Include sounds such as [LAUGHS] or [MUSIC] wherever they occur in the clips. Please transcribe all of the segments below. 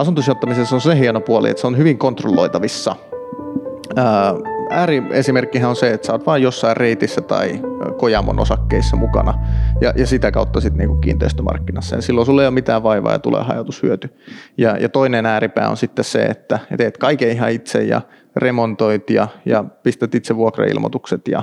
asuntosijoittamisessa on se hieno puoli, että se on hyvin kontrolloitavissa. Ääriesimerkkihän on se, että sä oot vain jossain reitissä tai Kojamon osakkeissa mukana ja, ja sitä kautta sitten niinku kiinteistömarkkinassa. Ja silloin sulla ei ole mitään vaivaa ja tulee hajautushyöty. Ja, ja toinen ääripää on sitten se, että teet kaiken ihan itse ja remontoit ja, ja pistät itse vuokrailmoitukset ja,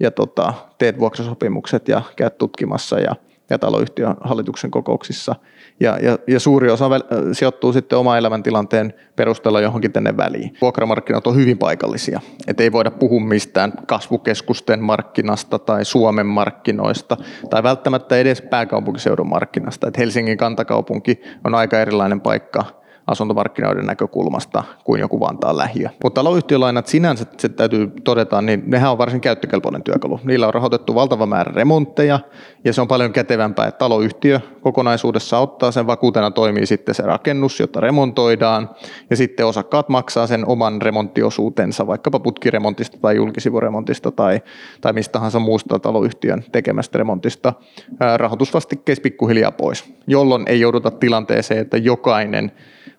ja tota, teet vuokrasopimukset ja käyt tutkimassa ja, ja taloyhtiön hallituksen kokouksissa. Ja, ja, ja suuri osa väl, sijoittuu sitten oma elämäntilanteen perusteella johonkin tänne väliin. Vuokramarkkinat on hyvin paikallisia, et ei voida puhua mistään kasvukeskusten markkinasta tai Suomen markkinoista tai välttämättä edes pääkaupunkiseudun markkinasta. Et Helsingin kantakaupunki on aika erilainen paikka asuntomarkkinoiden näkökulmasta kuin joku Vantaan lähiö. Mutta taloyhtiölainat sinänsä, se täytyy todeta, niin nehän on varsin käyttökelpoinen työkalu. Niillä on rahoitettu valtava määrä remontteja ja se on paljon kätevämpää, että taloyhtiö kokonaisuudessa ottaa sen vakuutena toimii sitten se rakennus, jota remontoidaan ja sitten osakkaat maksaa sen oman remonttiosuutensa vaikkapa putkiremontista tai julkisivuremontista tai, tai mistä tahansa muusta taloyhtiön tekemästä remontista rahoitusvastikkeissa pikkuhiljaa pois, jolloin ei jouduta tilanteeseen, että jokainen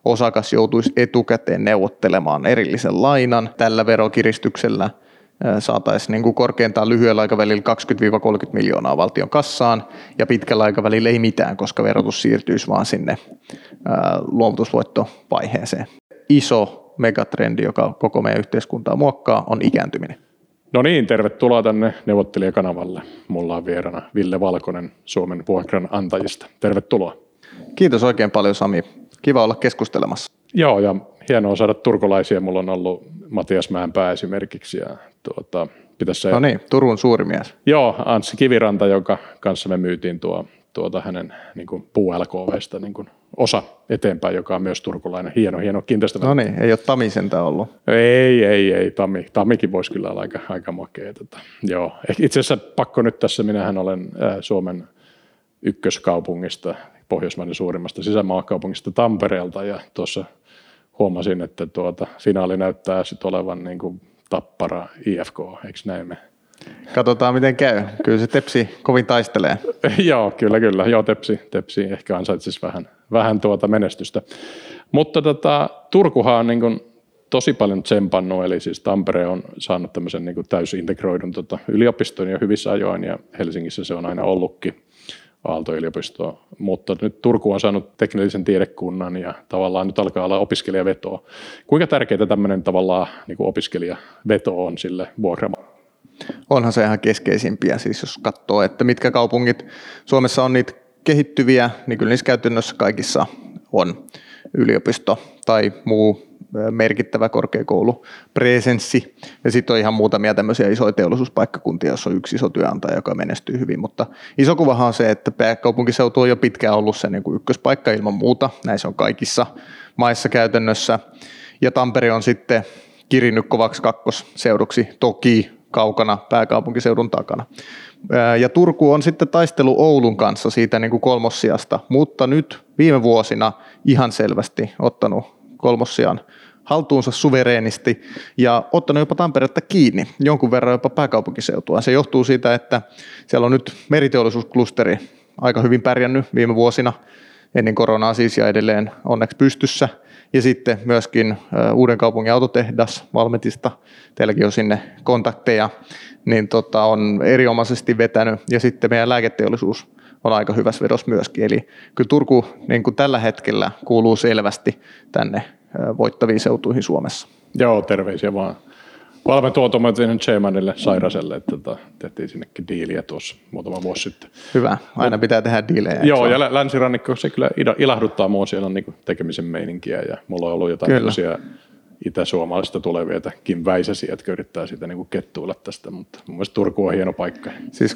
osakas joutuisi etukäteen neuvottelemaan erillisen lainan. Tällä verokiristyksellä saataisiin niin kuin korkeintaan lyhyellä aikavälillä 20-30 miljoonaa valtion kassaan ja pitkällä aikavälillä ei mitään, koska verotus siirtyisi vaan sinne luovutusvoittovaiheeseen. Iso megatrendi, joka koko meidän yhteiskuntaa muokkaa, on ikääntyminen. No niin, tervetuloa tänne neuvottelijakanavalle. Mulla on vierana Ville Valkonen Suomen vuokranantajista. Tervetuloa. Kiitos oikein paljon Sami kiva olla keskustelemassa. Joo, ja hienoa saada turkulaisia. Mulla on ollut Matias Mäenpää esimerkiksi. Ja tuota, pitäisi no niin, Turun suuri mies. Joo, Anssi Kiviranta, joka kanssa me myytiin tuo, tuota hänen niin kuin puu-LKVstä niin kuin osa eteenpäin, joka on myös turkulainen. Hieno, hieno kiinteistö. No niin, ei ole Tami sentä ollut. Ei, ei, ei. Tami, Tamikin voisi kyllä olla aika, aika makea. Tota. Joo. Itse asiassa pakko nyt tässä, minähän olen Suomen ykköskaupungista Pohjoismaiden suurimmasta sisämaakaupungista Tampereelta ja tuossa huomasin, että tuota, finaali näyttää sitten olevan niin kuin tappara IFK, eikö näin me? Katsotaan miten käy. Kyllä se Tepsi kovin taistelee. [LAUGHS] Joo, kyllä, kyllä. Joo, Tepsi, tepsi ehkä ansaitsisi vähän, vähän tuota menestystä. Mutta tota, Turkuhan on niin kuin tosi paljon tsempannut, eli siis Tampere on saanut tämmöisen niin kuin täysintegroidun tota, yliopiston jo hyvissä ajoin, ja Helsingissä se on aina ollutkin. Aalto-yliopistoa, mutta nyt Turku on saanut teknillisen tiedekunnan ja tavallaan nyt alkaa olla opiskelijavetoa. Kuinka tärkeää tämmöinen tavallaan niin kuin opiskelijaveto on sille vuokramaan? Onhan se ihan keskeisimpiä, siis jos katsoo, että mitkä kaupungit Suomessa on niitä kehittyviä, niin kyllä niissä käytännössä kaikissa on yliopisto tai muu merkittävä korkeakoulu presenssi. Ja sitten on ihan muutamia tämmöisiä isoja teollisuuspaikkakuntia, jossa on yksi iso työnantaja, joka menestyy hyvin. Mutta iso kuvahan on se, että pääkaupunkiseutu on jo pitkään ollut se niin kuin ykköspaikka ilman muuta. Näissä on kaikissa maissa käytännössä. Ja Tampere on sitten kirinnyt kovaksi kakkosseuduksi, toki kaukana pääkaupunkiseudun takana. Ja Turku on sitten taistelu Oulun kanssa siitä niin kuin kolmossiasta, mutta nyt viime vuosina ihan selvästi ottanut kolmossiaan haltuunsa suvereenisti ja ottanut jopa Tamperetta kiinni, jonkun verran jopa pääkaupunkiseutua. Se johtuu siitä, että siellä on nyt meriteollisuusklusteri aika hyvin pärjännyt viime vuosina, ennen koronaa siis ja edelleen onneksi pystyssä. Ja sitten myöskin Uuden kaupungin autotehdas Valmetista, teilläkin on sinne kontakteja, niin tota, on erinomaisesti vetänyt. Ja sitten meidän lääketeollisuus on aika hyvässä vedossa myöskin. Eli kyllä Turku niin kuin tällä hetkellä kuuluu selvästi tänne voittaviin seutuihin Suomessa. Joo, terveisiä vaan valmentu automaatinen Chairmanille Sairaselle, että tota, tehtiin sinnekin diiliä tuossa muutama vuosi sitten. Hyvä, aina pitää tehdä diilejä. Joo, ja länsirannikko se kyllä ilahduttaa mua, siellä on niin tekemisen meininkiä ja mulla on ollut jotain kyllä. itä-suomalaisista tulevia, että Kim Väisäsi, jotka yrittää sitä niin kettuilla tästä, mutta mun mielestä Turku on hieno paikka. Siis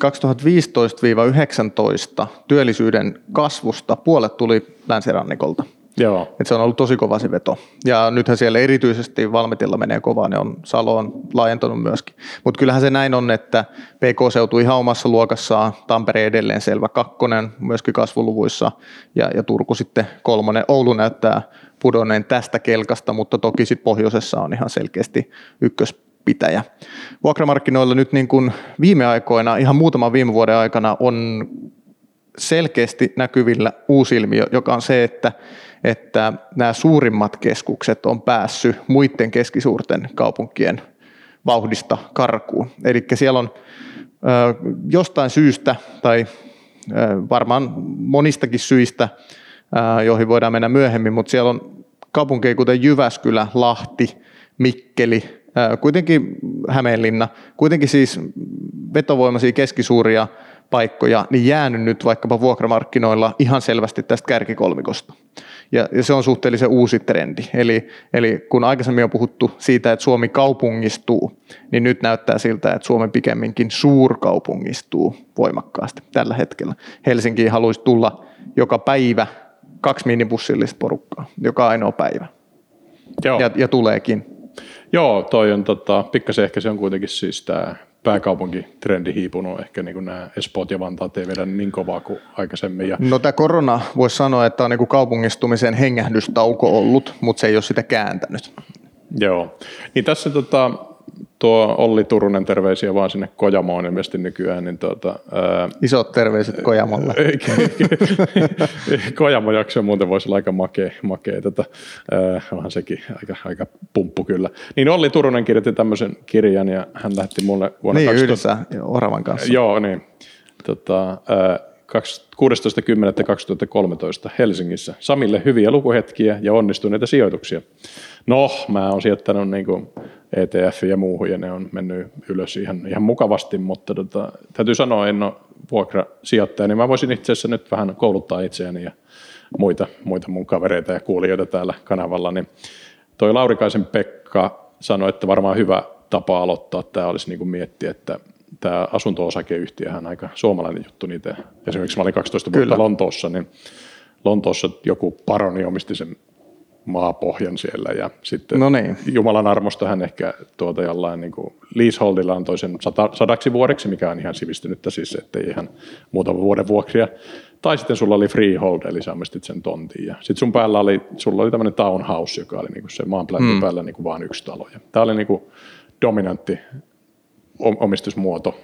2015-2019 työllisyyden kasvusta puolet tuli länsirannikolta. Joo. Et se on ollut tosi kova se veto. Ja nythän siellä erityisesti Valmetilla menee kovaa, ne on Salo on laajentunut myöskin. Mutta kyllähän se näin on, että PK-seutu ihan omassa luokassaan, Tampere edelleen selvä kakkonen myöskin kasvuluvuissa ja, ja Turku sitten kolmonen. Oulu näyttää pudonneen tästä kelkasta, mutta toki sitten pohjoisessa on ihan selkeästi ykköspitäjä. Vuokramarkkinoilla nyt niin kuin viime aikoina, ihan muutaman viime vuoden aikana on selkeästi näkyvillä uusi ilmiö, joka on se, että, että nämä suurimmat keskukset on päässyt muiden keskisuurten kaupunkien vauhdista karkuun. Eli siellä on ö, jostain syystä tai ö, varmaan monistakin syistä, ö, joihin voidaan mennä myöhemmin, mutta siellä on kaupunkeja kuten Jyväskylä, Lahti, Mikkeli, kuitenkin Hämeenlinna, kuitenkin siis vetovoimaisia keskisuuria paikkoja, niin jäänyt nyt vaikkapa vuokramarkkinoilla ihan selvästi tästä kärkikolmikosta. Ja, ja se on suhteellisen uusi trendi. Eli, eli kun aikaisemmin on puhuttu siitä, että Suomi kaupungistuu, niin nyt näyttää siltä, että Suomi pikemminkin suurkaupungistuu voimakkaasti tällä hetkellä. Helsinkiin haluaisi tulla joka päivä kaksi minibussillista porukkaa, joka ainoa päivä. Joo. Ja, ja tuleekin. Joo, toi on tota, pikkasen ehkä se on kuitenkin siis tämä pääkaupunkitrendi hiipunut, ehkä niin nämä Espoot ja Vantaat ei vedä niin kovaa kuin aikaisemmin. Ja... No tämä korona voisi sanoa, että on niin kuin kaupungistumisen hengähdystauko ollut, mutta se ei ole sitä kääntänyt. Joo, niin tässä tota, tuo Olli Turunen, terveisiä vaan sinne Kojamoon ilmeisesti nykyään. Niin tuota, ää, Isot terveiset Kojamolle. [LAUGHS] Kojamo jakso muuten voisi olla aika makea, makea tota, ää, onhan sekin aika, aika pumppu kyllä. Niin Olli Turunen kirjoitti tämmöisen kirjan ja hän lähti mulle vuonna Niin 2000... yhdessä Oravan kanssa. Joo, niin. Tota, ää, 16.10.2013 Helsingissä. Samille hyviä lukuhetkiä ja onnistuneita sijoituksia. No, mä oon sijoittanut niin kuin ETF ja muuhun ja ne on mennyt ylös ihan, ihan mukavasti, mutta tota, täytyy sanoa, en ole vuokrasijoittaja, niin mä voisin itse asiassa nyt vähän kouluttaa itseäni ja muita, muita mun kavereita ja kuulijoita täällä kanavalla, niin toi Laurikaisen Pekka sanoi, että varmaan hyvä tapa aloittaa tämä olisi niin kuin miettiä, että tämä asunto-osakeyhtiöhän on aika suomalainen juttu niitä. Esimerkiksi mä olin 12 vuotta Kyllä. Lontoossa, niin Lontoossa joku paroni omisti sen maapohjan siellä ja sitten no niin. Jumalan armosta hän ehkä tuota jollain niin kuin leaseholdilla antoi sen sata, sadaksi vuodeksi, mikä on ihan sivistynyttä siis, ettei ihan muutama vuoden vuokria. Tai sitten sulla oli freehold, eli sä omistit sen tontin. Ja sitten sun päällä oli, sulla oli tämmöinen townhouse, joka oli niin kuin se maanplätin mm. päällä niin kuin vaan yksi talo. Tämä oli niin kuin dominantti omistusmuoto.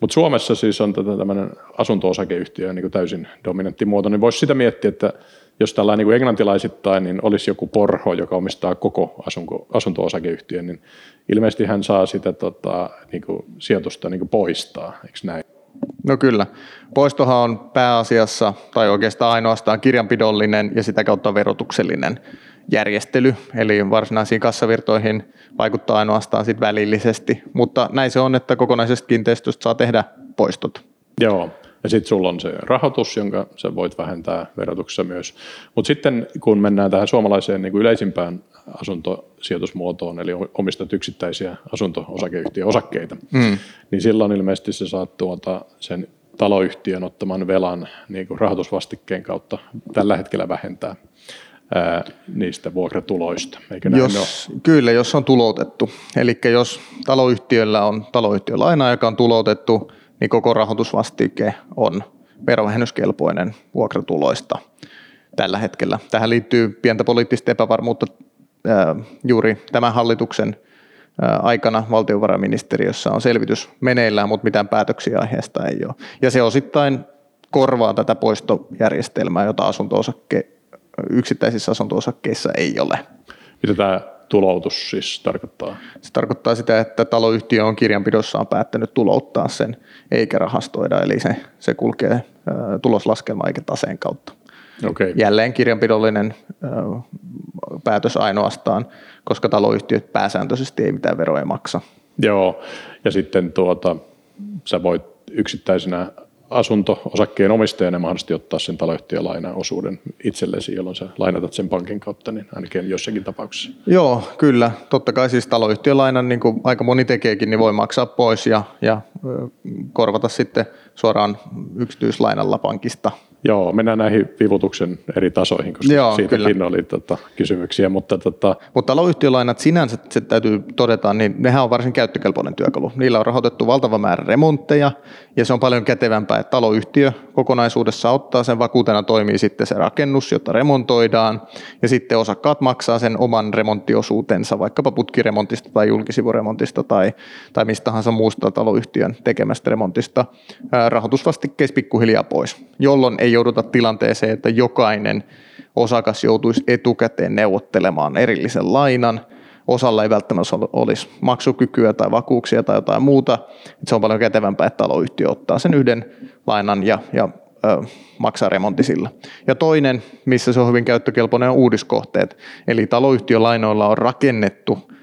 Mutta Suomessa siis on tämmöinen asunto-osakeyhtiö niin täysin dominantti muoto, niin voisi sitä miettiä, että jos tällainen niin englantilaisittain niin olisi joku porho, joka omistaa koko asunto, asunto-osakeyhtiön, niin ilmeisesti hän saa sitä tota, niin kuin sijoitusta niin kuin poistaa, eikö näin? No kyllä. Poistohan on pääasiassa tai oikeastaan ainoastaan kirjanpidollinen ja sitä kautta verotuksellinen järjestely, eli varsinaisiin kassavirtoihin vaikuttaa ainoastaan sit välillisesti, mutta näin se on, että kokonaisesta kiinteistöstä saa tehdä poistot. Joo, ja sitten sulla on se rahoitus, jonka sä voit vähentää verotuksessa myös. Mutta sitten kun mennään tähän suomalaiseen niin kuin yleisimpään asuntosijoitusmuotoon, eli omistat yksittäisiä asunto-osakeyhtiön osakkeita, mm. niin silloin ilmeisesti sä saat tuota sen taloyhtiön ottaman velan niin kuin rahoitusvastikkeen kautta tällä hetkellä vähentää ää, niistä vuokratuloista, eikö näin jos, ole? Kyllä, jos on tuloutettu. Eli jos taloyhtiöllä on taloyhtiölaina, joka on tuloutettu, niin koko rahoitusvastike on verovähennyskelpoinen vuokratuloista tällä hetkellä. Tähän liittyy pientä poliittista epävarmuutta juuri tämän hallituksen aikana valtiovarainministeriössä on selvitys meneillään, mutta mitään päätöksiä aiheesta ei ole. Ja se osittain korvaa tätä poistojärjestelmää, jota asunto yksittäisissä asunto-osakkeissa ei ole. Mitä tämä tuloutus siis tarkoittaa? Se tarkoittaa sitä, että taloyhtiö on kirjanpidossaan päättänyt tulouttaa sen eikä rahastoida, eli se, se kulkee tuloslaskelma eikä taseen kautta. Okay. Jälleen kirjanpidollinen päätös ainoastaan, koska taloyhtiöt pääsääntöisesti ei mitään veroja maksa. Joo, ja sitten tuota, sä voit yksittäisenä asunto-osakkeen omistajana mahdollisesti ottaa sen taloyhtiön lainaosuuden itsellesi, jolloin sä lainatat sen pankin kautta, niin ainakin jossakin tapauksessa. Joo, kyllä. Totta kai siis taloyhtiön niin kuin aika moni tekeekin, niin voi maksaa pois ja, ja korvata sitten suoraan yksityislainalla pankista Joo, mennään näihin vivutuksen eri tasoihin, koska Joo, siitäkin kyllä. oli tota, kysymyksiä. Mutta, tota... mutta taloyhtiölainat sinänsä, se täytyy todeta, niin nehän on varsin käyttökelpoinen työkalu. Niillä on rahoitettu valtava määrä remontteja, ja se on paljon kätevämpää, että taloyhtiö kokonaisuudessa ottaa sen vakuutena, toimii sitten se rakennus, jota remontoidaan, ja sitten osakkaat maksaa sen oman remonttiosuutensa, vaikkapa putkiremontista tai julkisivuremontista tai, tai mistä tahansa muusta taloyhtiön tekemästä remontista rahoitusvastikkeissa pikkuhiljaa pois, jolloin ei jouduta tilanteeseen, että jokainen osakas joutuisi etukäteen neuvottelemaan erillisen lainan. Osalla ei välttämättä olisi maksukykyä tai vakuuksia tai jotain muuta. Se on paljon kätevämpää, että taloyhtiö ottaa sen yhden lainan ja, ja ö, maksaa remontti sillä. Ja toinen, missä se on hyvin käyttökelpoinen, on uudiskohteet. Eli taloyhtiölainoilla on rakennettu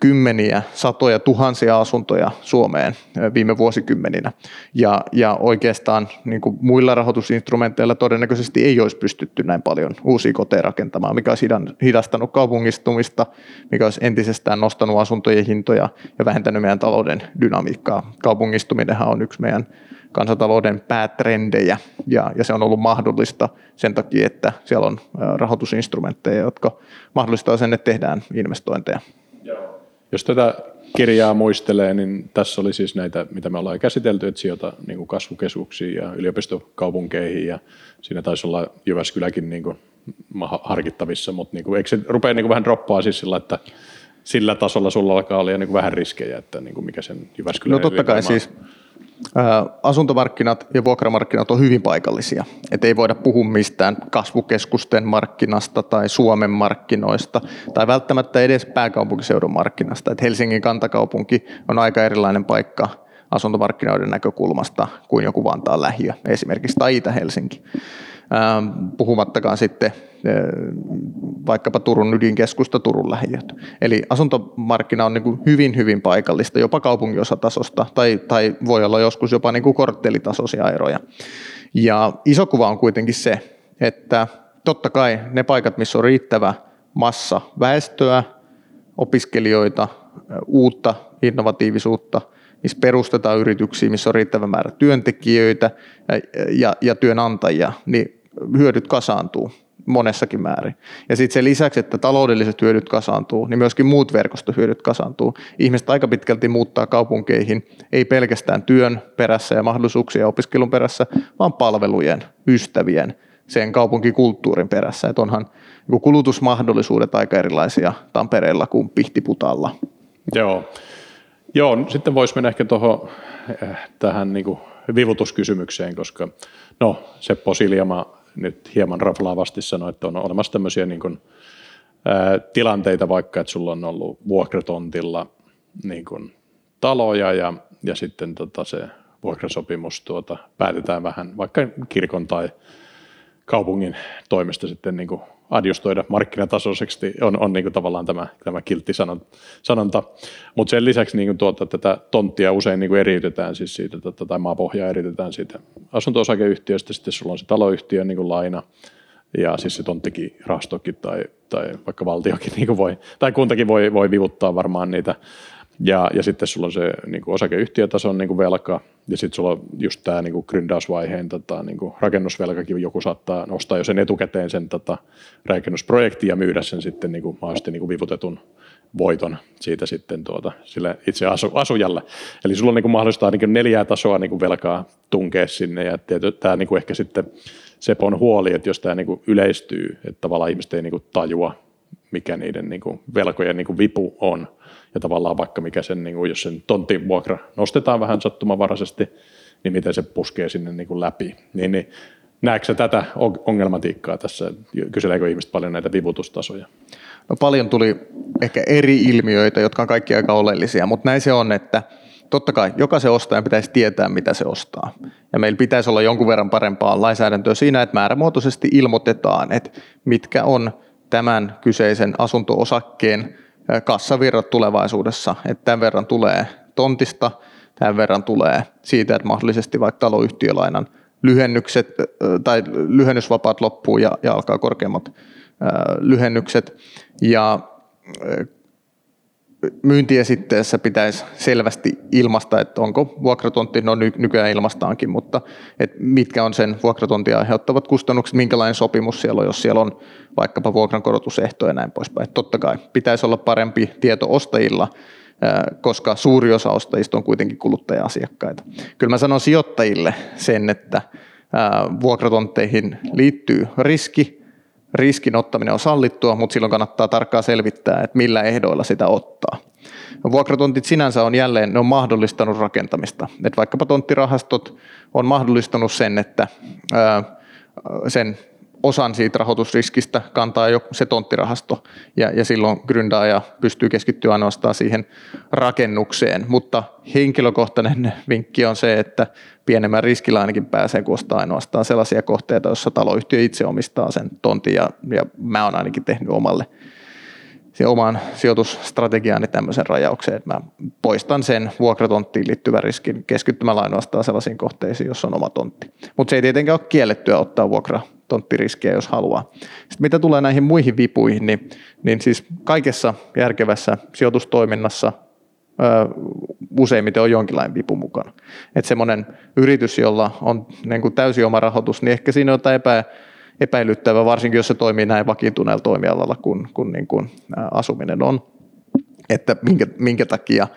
kymmeniä, satoja, tuhansia asuntoja Suomeen viime vuosikymmeninä. Ja, ja oikeastaan niin kuin muilla rahoitusinstrumenteilla todennäköisesti ei olisi pystytty näin paljon uusia koteja rakentamaan, mikä olisi hidastanut kaupungistumista, mikä olisi entisestään nostanut asuntojen hintoja ja vähentänyt meidän talouden dynamiikkaa. Kaupungistuminenhan on yksi meidän kansantalouden päätrendejä ja, ja se on ollut mahdollista sen takia, että siellä on rahoitusinstrumentteja, jotka mahdollistaa sen, että tehdään investointeja. Jos tätä kirjaa muistelee, niin tässä oli siis näitä, mitä me ollaan käsitelty, että sijoita niin kuin kasvukeskuksiin ja yliopistokaupunkeihin ja siinä taisi olla Jyväskyläkin niin kuin harkittavissa, mutta niin kuin, eikö se rupea niin kuin vähän droppaa siis sillä, että sillä tasolla sulla alkaa olla niin kuin vähän riskejä, että niin kuin mikä sen Jyväskylän No totta kai siis asuntomarkkinat ja vuokramarkkinat on hyvin paikallisia. Et ei voida puhua mistään kasvukeskusten markkinasta tai Suomen markkinoista tai välttämättä edes pääkaupunkiseudun markkinasta. Et Helsingin kantakaupunki on aika erilainen paikka asuntomarkkinoiden näkökulmasta kuin joku Vantaan lähiö esimerkiksi tai Itä-Helsinki. Puhumattakaan sitten vaikkapa Turun ydinkeskusta, Turun lähiöt. Eli asuntomarkkina on niin hyvin, hyvin paikallista, jopa kaupungiosatasosta, tai, tai voi olla joskus jopa niin kuin korttelitasoisia eroja. Ja iso kuva on kuitenkin se, että totta kai ne paikat, missä on riittävä massa väestöä, opiskelijoita, uutta innovatiivisuutta, missä perustetaan yrityksiä, missä on riittävä määrä työntekijöitä ja, ja, ja työnantajia, niin hyödyt kasaantuu monessakin määrin. Ja sitten sen lisäksi, että taloudelliset hyödyt kasaantuu, niin myöskin muut verkostohyödyt kasaantuu. Ihmiset aika pitkälti muuttaa kaupunkeihin, ei pelkästään työn perässä ja mahdollisuuksien opiskelun perässä, vaan palvelujen, ystävien, sen kaupunkikulttuurin perässä. Että onhan niin kulutusmahdollisuudet aika erilaisia Tampereella kuin Pihtiputalla. Joo. Joo, sitten voisi mennä ehkä tuohon eh, tähän niin vivutuskysymykseen, koska no, Seppo Siljama nyt hieman raflaavasti sanoi, että on olemassa tämmöisiä niin kuin, ää, tilanteita vaikka, että sulla on ollut vuokratontilla niin kuin, taloja ja, ja sitten tota, se vuokrasopimus tuota, päätetään vähän vaikka kirkon tai kaupungin toimesta sitten niin kuin adjustoida markkinatasoiseksi, on, on niin kuin tavallaan tämä, tämä kiltti sanonta. Mutta sen lisäksi niin kuin tuota, tätä tonttia usein niin kuin eriytetään, siis siitä, tota, tai maapohjaa eriytetään siitä asunto-osakeyhtiöstä, sitten sulla on se taloyhtiö niin kuin laina, ja siis se tonttikin, rahastokin tai, tai vaikka valtiokin niin kuin voi, tai kuntakin voi, voi vivuttaa varmaan niitä ja, ja sitten sulla on se niin kuin osakeyhtiötason niin kuin velka, ja sitten sulla on just tämä niin gründausvaiheen tota, niin kuin rakennusvelkakin, joku saattaa nostaa jo sen etukäteen sen tota, rakennusprojektin ja myydä sen sitten niin kuin, mahdollisesti niin kuin vivutetun voiton siitä sitten tuota, sille itse asu, asujalle. Eli sulla on niin kuin mahdollistaa niin kuin neljää tasoa niin kuin velkaa tunkea sinne, ja tämä niin kuin ehkä sitten Sepon huoli, että jos tämä niin kuin yleistyy, että tavallaan ihmiset ei niin kuin tajua, mikä niiden niin kuin velkojen niin kuin vipu on, ja tavallaan vaikka mikä sen, niin kuin, jos sen tontin vuokra nostetaan vähän sattumavaraisesti, niin miten se puskee sinne niin kuin läpi. Niin, niin näetkö tätä ongelmatiikkaa tässä, kyseleekö ihmiset paljon näitä vivutustasoja? No paljon tuli ehkä eri ilmiöitä, jotka on kaikki aika oleellisia, mutta näin se on, että totta kai jokaisen ostajan pitäisi tietää, mitä se ostaa. Ja meillä pitäisi olla jonkun verran parempaa lainsäädäntöä siinä, että määrämuotoisesti ilmoitetaan, että mitkä on tämän kyseisen asunto-osakkeen kassavirrat tulevaisuudessa, että tämän verran tulee tontista, tämän verran tulee siitä, että mahdollisesti vaikka taloyhtiölainan lyhennykset tai lyhennysvapaat loppuu ja, ja alkaa korkeammat lyhennykset. Ja myyntiesitteessä pitäisi selvästi ilmasta, että onko vuokratontti, no nykyään ilmastaankin, mutta että mitkä on sen vuokratontia aiheuttavat kustannukset, minkälainen sopimus siellä on, jos siellä on vaikkapa vuokrankorotusehto ja näin poispäin. Että totta kai pitäisi olla parempi tieto ostajilla, koska suuri osa ostajista on kuitenkin kuluttaja-asiakkaita. Kyllä mä sanon sijoittajille sen, että vuokratontteihin liittyy riski, riskin ottaminen on sallittua, mutta silloin kannattaa tarkkaan selvittää, että millä ehdoilla sitä ottaa. Vuokratontit sinänsä on jälleen, ne on mahdollistanut rakentamista. Et vaikkapa tonttirahastot on mahdollistanut sen, että sen osan siitä rahoitusriskistä kantaa jo se tonttirahasto ja, ja silloin gründaaja pystyy keskittyä ainoastaan siihen rakennukseen. Mutta henkilökohtainen vinkki on se, että pienemmän riskillä ainakin pääsee, kun ostaa ainoastaan sellaisia kohteita, joissa taloyhtiö itse omistaa sen tontin ja, ja mä oon ainakin tehnyt omalle se oman sijoitusstrategiaani tämmöisen rajauksen, että mä poistan sen vuokratonttiin liittyvän riskin keskittymällä ainoastaan sellaisiin kohteisiin, jossa on oma tontti. Mutta se ei tietenkään ole kiellettyä ottaa vuokra tonttiriskiä, jos haluaa. Sitten mitä tulee näihin muihin vipuihin, niin, niin siis kaikessa järkevässä sijoitustoiminnassa ö, useimmiten on jonkinlainen vipu mukana. Että semmoinen yritys, jolla on niin kuin täysi oma rahoitus, niin ehkä siinä on jotain epä, epäilyttävää, varsinkin jos se toimii näin vakiintuneella toimialalla kuin, kuin, niin kuin asuminen on. Että minkä, minkä takia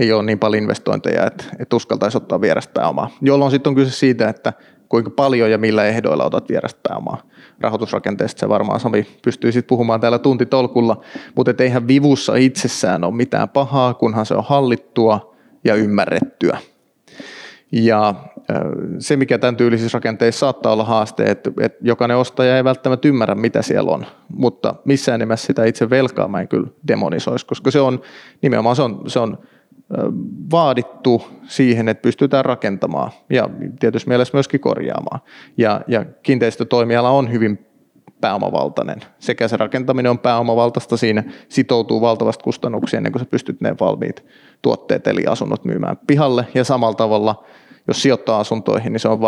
ei ole niin paljon investointeja, että, että uskaltaisi ottaa vierestä pääomaa. Jolloin sitten on kyse siitä, että kuinka paljon ja millä ehdoilla otat vierestä pääomaa. Rahoitusrakenteesta se varmaan Sami pystyy sitten puhumaan täällä tuntitolkulla, mutta eihän vivussa itsessään ole mitään pahaa, kunhan se on hallittua ja ymmärrettyä. Ja se, mikä tämän tyylisissä rakenteissa saattaa olla haaste, että, että jokainen ostaja ei välttämättä ymmärrä, mitä siellä on, mutta missään nimessä sitä itse velkaa mä en kyllä demonisoisi, koska se on nimenomaan se on, se on vaadittu siihen, että pystytään rakentamaan ja tietysti mielessä myöskin korjaamaan. Ja, ja kiinteistötoimiala on hyvin pääomavaltainen. Sekä se rakentaminen on pääomavaltaista, siinä sitoutuu valtavasti kustannuksia ennen kuin sä pystyt ne valmiit tuotteet eli asunnot myymään pihalle. Ja samalla tavalla, jos sijoittaa asuntoihin, niin se on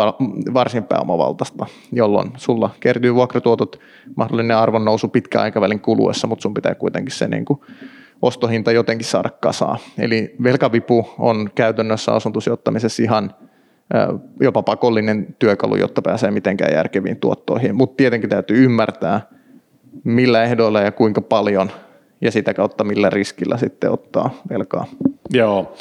varsin pääomavaltaista, jolloin sulla kertyy vuokratuotot, mahdollinen arvonnousu pitkän aikavälin kuluessa, mutta sun pitää kuitenkin se niin kuin ostohinta jotenkin saada kasaan. Eli velkavipu on käytännössä asuntosijoittamisessa ihan jopa pakollinen työkalu, jotta pääsee mitenkään järkeviin tuottoihin. Mutta tietenkin täytyy ymmärtää, millä ehdoilla ja kuinka paljon ja sitä kautta millä riskillä sitten ottaa velkaa. Joo,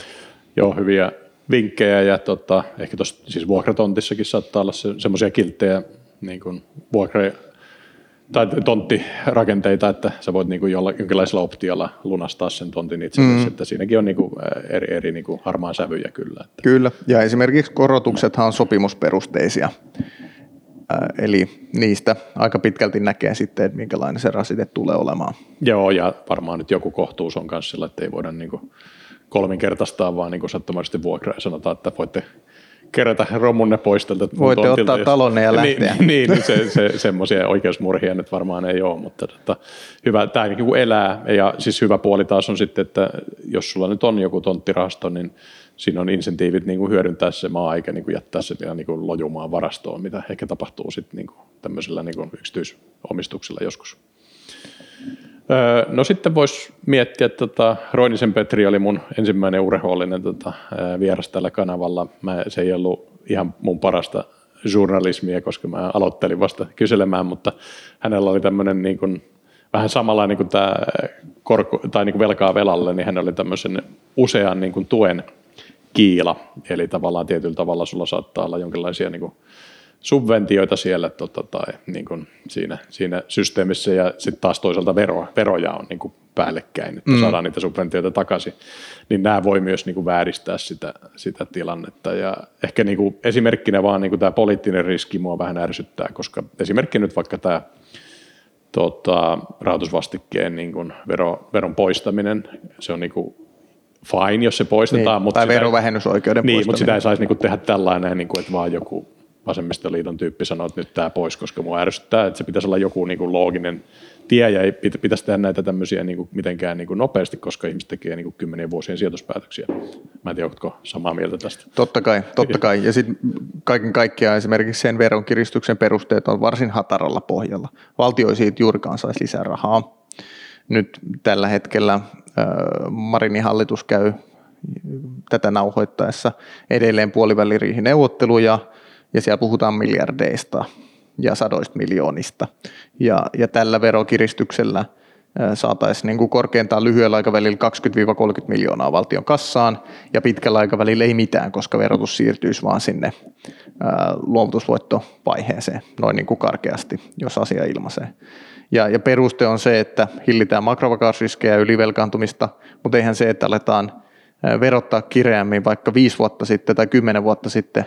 Joo hyviä vinkkejä ja tota, ehkä tuossa siis vuokratontissakin saattaa olla se, semmoisia kilttejä niin kuin vuokra, tai tonttirakenteita, että sä voit niin kuin jolla, jonkinlaisella optiolla lunastaa sen tontin itse mm. että siinäkin on niin kuin eri, eri niin kuin harmaan sävyjä kyllä. Että. Kyllä, ja esimerkiksi korotuksethan on sopimusperusteisia, eli niistä aika pitkälti näkee sitten, että minkälainen se rasite tulee olemaan. Joo, ja varmaan nyt joku kohtuus on myös sillä, että ei voida niin kuin kolminkertaistaa vaan niin kuin sattumalisesti vuokraa ja sanotaan, että voitte kerätä romunne pois tältä Voitte tontilta, ottaa talonne ja niin, lähteä. [LAUGHS] Niin, niin se, se, semmoisia oikeusmurhia nyt varmaan ei ole, mutta tota, hyvä, tämä niin elää. Ja siis hyvä puoli taas on sitten, että jos sulla nyt on joku tonttirahasto, niin siinä on insentiivit niin kuin hyödyntää se maa eikä niin kuin jättää se ihan niin kuin lojumaan varastoon, mitä ehkä tapahtuu sitten niin kuin tämmöisellä niin kuin yksityisomistuksella joskus. No sitten voisi miettiä, että tota, Roinisen Petri oli mun ensimmäinen urhoollinen tota, vieras tällä kanavalla. Mä, se ei ollut ihan mun parasta journalismia, koska mä aloittelin vasta kyselemään, mutta hänellä oli tämmöinen niin kuin, vähän samanlainen kuin tämä korko, tai niin kuin velkaa velalle, niin hän oli tämmöisen usean niin kuin tuen kiila. Eli tavallaan tietyllä tavalla sulla saattaa olla jonkinlaisia niin kuin subventioita siellä tota, tai niin kuin siinä, siinä systeemissä ja sitten taas toisaalta vero, veroja on niin kuin päällekkäin, että mm. saadaan niitä subventioita takaisin, niin nämä voi myös niin kuin vääristää sitä, sitä tilannetta ja ehkä niin kuin esimerkkinä vaan niin kuin tämä poliittinen riski mua vähän ärsyttää, koska esimerkki nyt vaikka tämä tota, rahoitusvastikkeen niin kuin vero, veron poistaminen, se on niin kuin fine, jos se poistetaan. Niin, mutta tai verovähennysoikeuden Niin, mutta sitä ei saisi niin kuin tehdä tällainen, niin kuin, että vaan joku vasemmistoliiton tyyppi sanoo, että nyt tämä pois, koska mua ärsyttää, että se pitäisi olla joku niin kuin looginen tie ja ei pitäisi tehdä näitä tämmöisiä niin kuin mitenkään niin kuin nopeasti, koska ihmiset tekee niin kuin kymmenien vuosien sijoituspäätöksiä. Mä en tiedä, oletko samaa mieltä tästä? Totta kai, totta kai. Ja sitten kaiken kaikkiaan esimerkiksi sen veronkiristyksen perusteet on varsin hataralla pohjalla. Valtio ei siitä juurikaan saisi lisää rahaa. Nyt tällä hetkellä Marinin hallitus käy tätä nauhoittaessa edelleen puoliväliriihineuvotteluja ja siellä puhutaan miljardeista ja sadoista miljoonista. Ja, ja tällä verokiristyksellä saataisiin niin kuin korkeintaan lyhyellä aikavälillä 20-30 miljoonaa valtion kassaan ja pitkällä aikavälillä ei mitään, koska verotus siirtyisi vaan sinne luovutusvoittovaiheeseen noin niin kuin karkeasti, jos asia ilmaisee. Ja, ja peruste on se, että hillitään makrovakausriskejä ja ylivelkaantumista, mutta eihän se, että aletaan verottaa kireämmin vaikka viisi vuotta sitten tai kymmenen vuotta sitten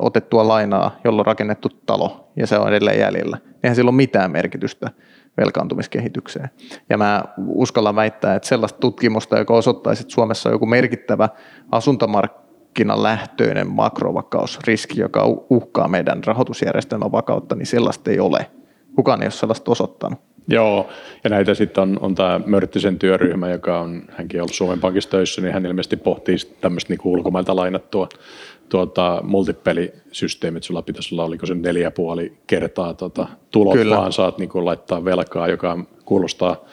otettua lainaa, jolla on rakennettu talo ja se on edelleen jäljellä. Eihän sillä ole mitään merkitystä velkaantumiskehitykseen. Ja mä uskallan väittää, että sellaista tutkimusta, joka osoittaisi, että Suomessa on joku merkittävä asuntomarkkinalähtöinen makrovakausriski, joka uhkaa meidän rahoitusjärjestelmän vakautta, niin sellaista ei ole. Kukaan ei ole sellaista osoittanut. Joo, ja näitä sitten on, on tämä Mörttisen työryhmä, joka on, hänkin ollut Suomen Pankissa töissä, niin hän ilmeisesti pohtii tämmöistä niin ulkomailta lainattua tuota, multipelisysteemit, sulla pitäisi olla, oliko se neljä puoli kertaa tuota, tulot, Kyllä. vaan saat niin kuin, laittaa velkaa, joka kuulostaa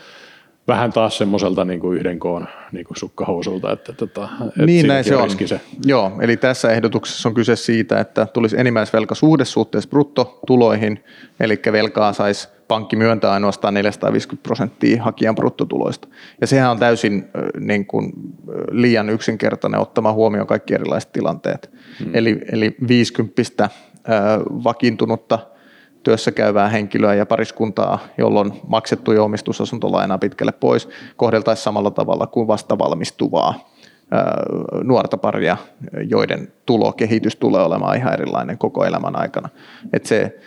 vähän taas semmoiselta niin kuin yhden koon niin kuin sukkahousulta. Että, tota, että niin näin se on. Se. Joo, eli tässä ehdotuksessa on kyse siitä, että tulisi enimmäisvelka suhteessa bruttotuloihin, eli velkaa saisi pankki myöntää ainoastaan 450 prosenttia hakijan bruttotuloista. Ja sehän on täysin niin kuin, liian yksinkertainen ottamaan huomioon kaikki erilaiset tilanteet. Hmm. Eli, eli 50 vakiintunutta työssä käyvää henkilöä ja pariskuntaa, jolloin maksettu jo omistusasuntolainaa pitkälle pois, kohdeltaisiin samalla tavalla kuin vasta valmistuvaa nuorta paria, joiden tulokehitys tulee olemaan ihan erilainen koko elämän aikana. Et se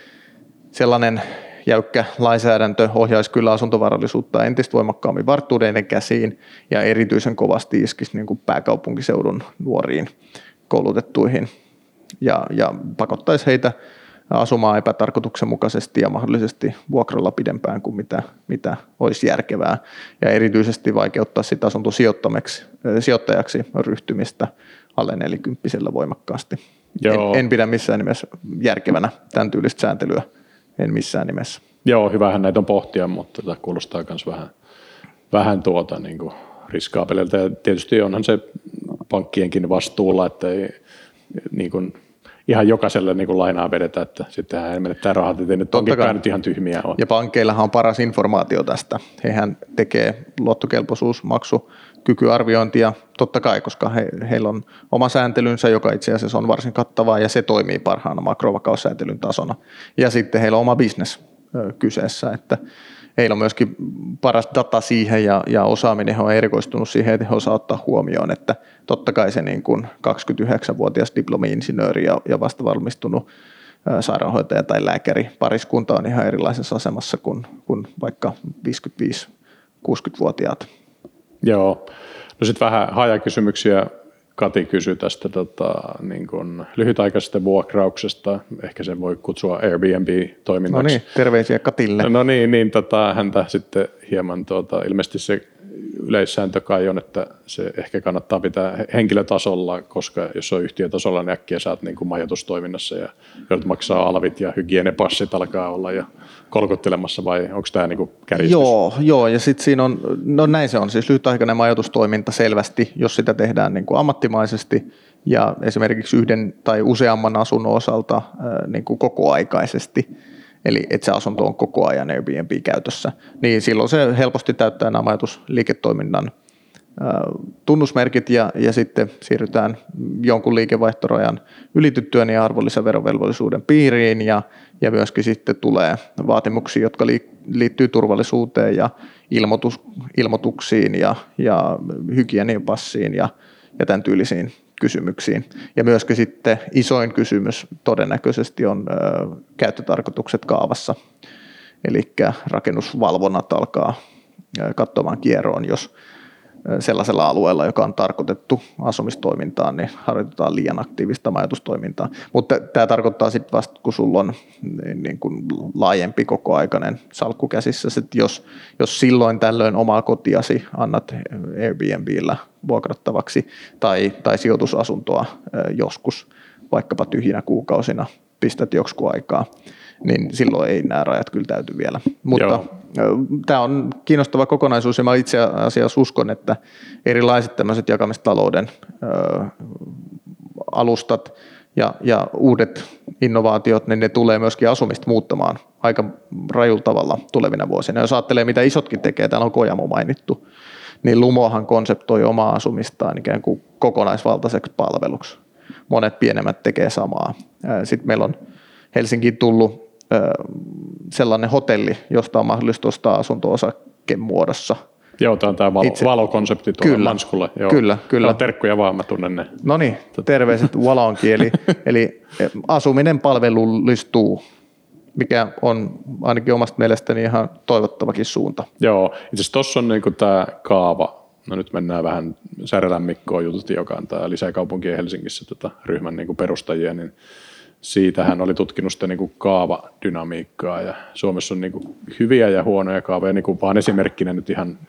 sellainen jäykkä lainsäädäntö ohjaisi kyllä asuntovarallisuutta entistä voimakkaammin varttuneiden käsiin ja erityisen kovasti iskisi niin kuin pääkaupunkiseudun nuoriin koulutettuihin ja, ja pakottaisi heitä asumaan epätarkoituksenmukaisesti ja mahdollisesti vuokralla pidempään kuin mitä, mitä olisi järkevää. Ja erityisesti vaikeuttaa sitä asuntosijoittajaksi ryhtymistä alle nelikymppisellä voimakkaasti. Joo. En, en pidä missään nimessä järkevänä tämän tyylistä sääntelyä en missään nimessä. Joo, hyvähän näitä on pohtia, mutta tätä kuulostaa myös vähän, vähän tuota niin kuin riskaapelilta. Ja tietysti onhan se pankkienkin vastuulla, että ei niin kuin, ihan jokaiselle niin kuin lainaa vedetä, että sittenhän ei menettää rahat, ettei nyt onkin nyt ihan tyhmiä ole. Ja pankkeillahan on paras informaatio tästä. Hehän tekee luottokelpoisuusmaksu kykyarviointia, totta kai, koska he, heillä on oma sääntelynsä, joka itse asiassa on varsin kattavaa ja se toimii parhaana makrovakaussääntelyn tasona. Ja sitten heillä on oma bisnes kyseessä, että heillä on myöskin paras data siihen ja, ja osaaminen on erikoistunut siihen, että he osaa ottaa huomioon, että totta kai se niin kuin 29-vuotias diplomi-insinööri ja, ja vasta valmistunut sairaanhoitaja tai lääkäri pariskunta on ihan erilaisessa asemassa kuin, kuin vaikka 55-60-vuotiaat Joo. No sitten vähän hajakysymyksiä. Kati kysyi tästä tota, niin kun lyhytaikaisesta vuokrauksesta. Ehkä sen voi kutsua Airbnb-toiminnaksi. No niin, terveisiä Katille. No niin, niin tota, häntä sitten hieman, tuota, ilmeisesti se yleissääntö kai on, että se ehkä kannattaa pitää henkilötasolla, koska jos on yhtiötasolla, niin äkkiä saat niin kuin majoitustoiminnassa ja joudut maksaa alvit ja hygienepassit alkaa olla ja kolkuttelemassa vai onko tämä niin kärjistys? Joo, joo ja sitten siinä on, no näin se on, siis lyhytaikainen majoitustoiminta selvästi, jos sitä tehdään niin kuin ammattimaisesti ja esimerkiksi yhden tai useamman asunnon osalta niin kuin kokoaikaisesti, eli että se asunto on koko ajan Airbnb-käytössä, niin silloin se helposti täyttää nämä majoitusliiketoiminnan tunnusmerkit ja, ja sitten siirrytään jonkun liikevaihtorajan ylityttyä niin arvonlisäverovelvollisuuden piiriin ja, ja myöskin sitten tulee vaatimuksia, jotka liittyy turvallisuuteen ja ilmoitus, ilmoituksiin ja, ja hygieniapassiin ja, ja tämän tyylisiin kysymyksiin. Ja myöskin sitten isoin kysymys todennäköisesti on käyttötarkoitukset kaavassa. Eli rakennusvalvonnat alkaa katsomaan kierroon, jos sellaisella alueella, joka on tarkoitettu asumistoimintaan, niin harjoitetaan liian aktiivista majoitustoimintaa. Mutta tämä tarkoittaa sitten vasta, kun sulla on niin, niin kuin laajempi kokoaikainen salkku käsissä, että jos, jos silloin tällöin omaa kotiasi annat Airbnbillä vuokrattavaksi tai, tai sijoitusasuntoa joskus, vaikkapa tyhjinä kuukausina, pistät joksikun aikaa, niin silloin ei nämä rajat kyllä täyty vielä. Mutta tämä on kiinnostava kokonaisuus ja mä itse asiassa uskon, että erilaiset tämmöiset jakamistalouden alustat ja, ja uudet innovaatiot, niin ne tulee myöskin asumista muuttamaan aika rajulla tavalla tulevina vuosina. Jos ajattelee, mitä isotkin tekee, täällä on Kojamo mainittu, niin Lumohan konseptoi omaa asumistaan ikään kuin kokonaisvaltaiseksi palveluksi. Monet pienemmät tekee samaa. Sitten meillä on Helsinkiin tullut sellainen hotelli, josta on mahdollista ostaa asunto-osakkeen muodossa. Joo, tämä on tämä valo, Itse, valokonsepti tuolla kyllä, Manskulla. Joo. Kyllä, kyllä. No, terkkuja vaan, mä tunnen ne. No niin, terveiset [LAUGHS] valonkin. Eli, eli asuminen palvelullistuu mikä on ainakin omasta mielestäni ihan toivottavakin suunta. Joo, itse asiassa tuossa on niinku tämä kaava, no nyt mennään vähän Särelän Mikkoon jututti, joka on tämä lisäkaupunkien Helsingissä tota, ryhmän niinku perustajia, niin siitä hän oli tutkinut sitä niinku kaavadynamiikkaa ja Suomessa on niinku hyviä ja huonoja kaavoja, niinku vaan esimerkkinä nyt ihan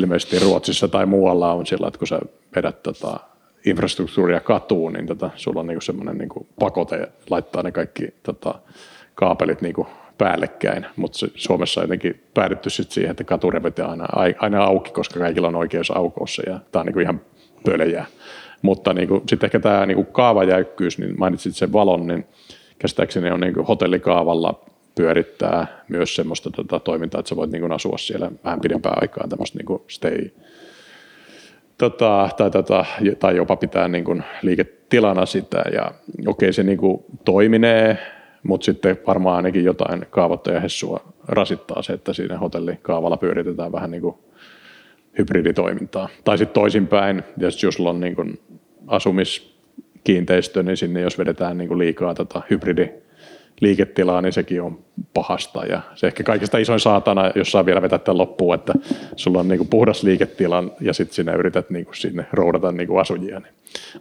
ilmeisesti Ruotsissa tai muualla on sillä, että kun sä vedät tota, infrastruktuuria katuun, niin tota, sulla on niinku semmoinen niinku pakote laittaa ne kaikki tota, kaapelit niin kuin päällekkäin, mutta Suomessa on jotenkin päädytty sit siihen, että katu aina, aina auki, koska kaikilla on oikeus aukossa ja tämä on niin kuin ihan pölejää. Mutta niin sitten ehkä tämä niin kaavajäykkyys, niin mainitsit sen valon, niin käsittääkseni on niin kuin hotellikaavalla pyörittää myös semmoista tota, toimintaa, että sä voit niin kuin asua siellä vähän pidempään aikaa tämmöistä niin kuin stay tota, tai, tota, tai jopa pitää niin kuin liiketilana sitä. Ja okei se niin kuin toiminee mutta sitten varmaan ainakin jotain kaavoittajahessua rasittaa se, että siinä hotellikaavalla pyöritetään vähän niin kuin hybriditoimintaa. Tai sitten toisinpäin, jos, jos sulla on niin kuin asumiskiinteistö, niin sinne jos vedetään niin kuin liikaa tota hybridi liiketilaa, niin sekin on pahasta. Ja se ehkä kaikista isoin saatana, jos saa vielä vetää tämän loppuun, että sulla on niin kuin puhdas liiketila ja sitten sinä yrität niin kuin sinne roudata niin kuin asujia. Niin.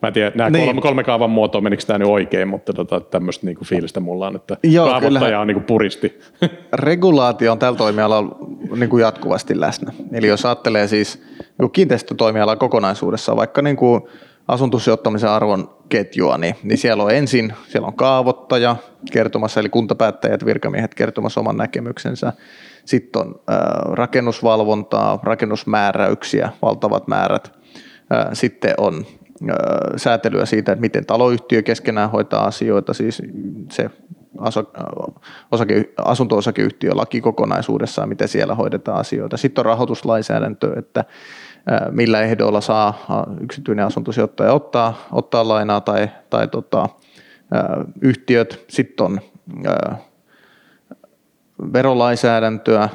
Mä en tiedä, nämä niin. kolme, kolme kaavan muotoa, menikö tämä nyt oikein, mutta tota, tämmöistä niin kuin fiilistä mulla on, että Joo, kaavoittaja kyllähän. on niin kuin puristi. [LAUGHS] Regulaatio on tällä toimialalla niin kuin jatkuvasti läsnä. Eli jos ajattelee siis niin kiinteistötoimialaa kokonaisuudessaan, vaikka niin kuin asuntosijoittamisen arvon ketjua, niin, niin siellä on ensin siellä on kaavoittaja kertomassa, eli kuntapäättäjät, virkamiehet kertomassa oman näkemyksensä. Sitten on äh, rakennusvalvontaa, rakennusmääräyksiä, valtavat määrät. Äh, sitten on äh, säätelyä siitä, että miten taloyhtiö keskenään hoitaa asioita, siis se osake, asunto-osakeyhtiölaki kokonaisuudessaan, miten siellä hoidetaan asioita. Sitten on rahoituslainsäädäntö, että millä ehdoilla saa yksityinen asuntosijoittaja ottaa, ottaa lainaa tai, tai tota, yhtiöt. Sitten on verolainsäädäntöä,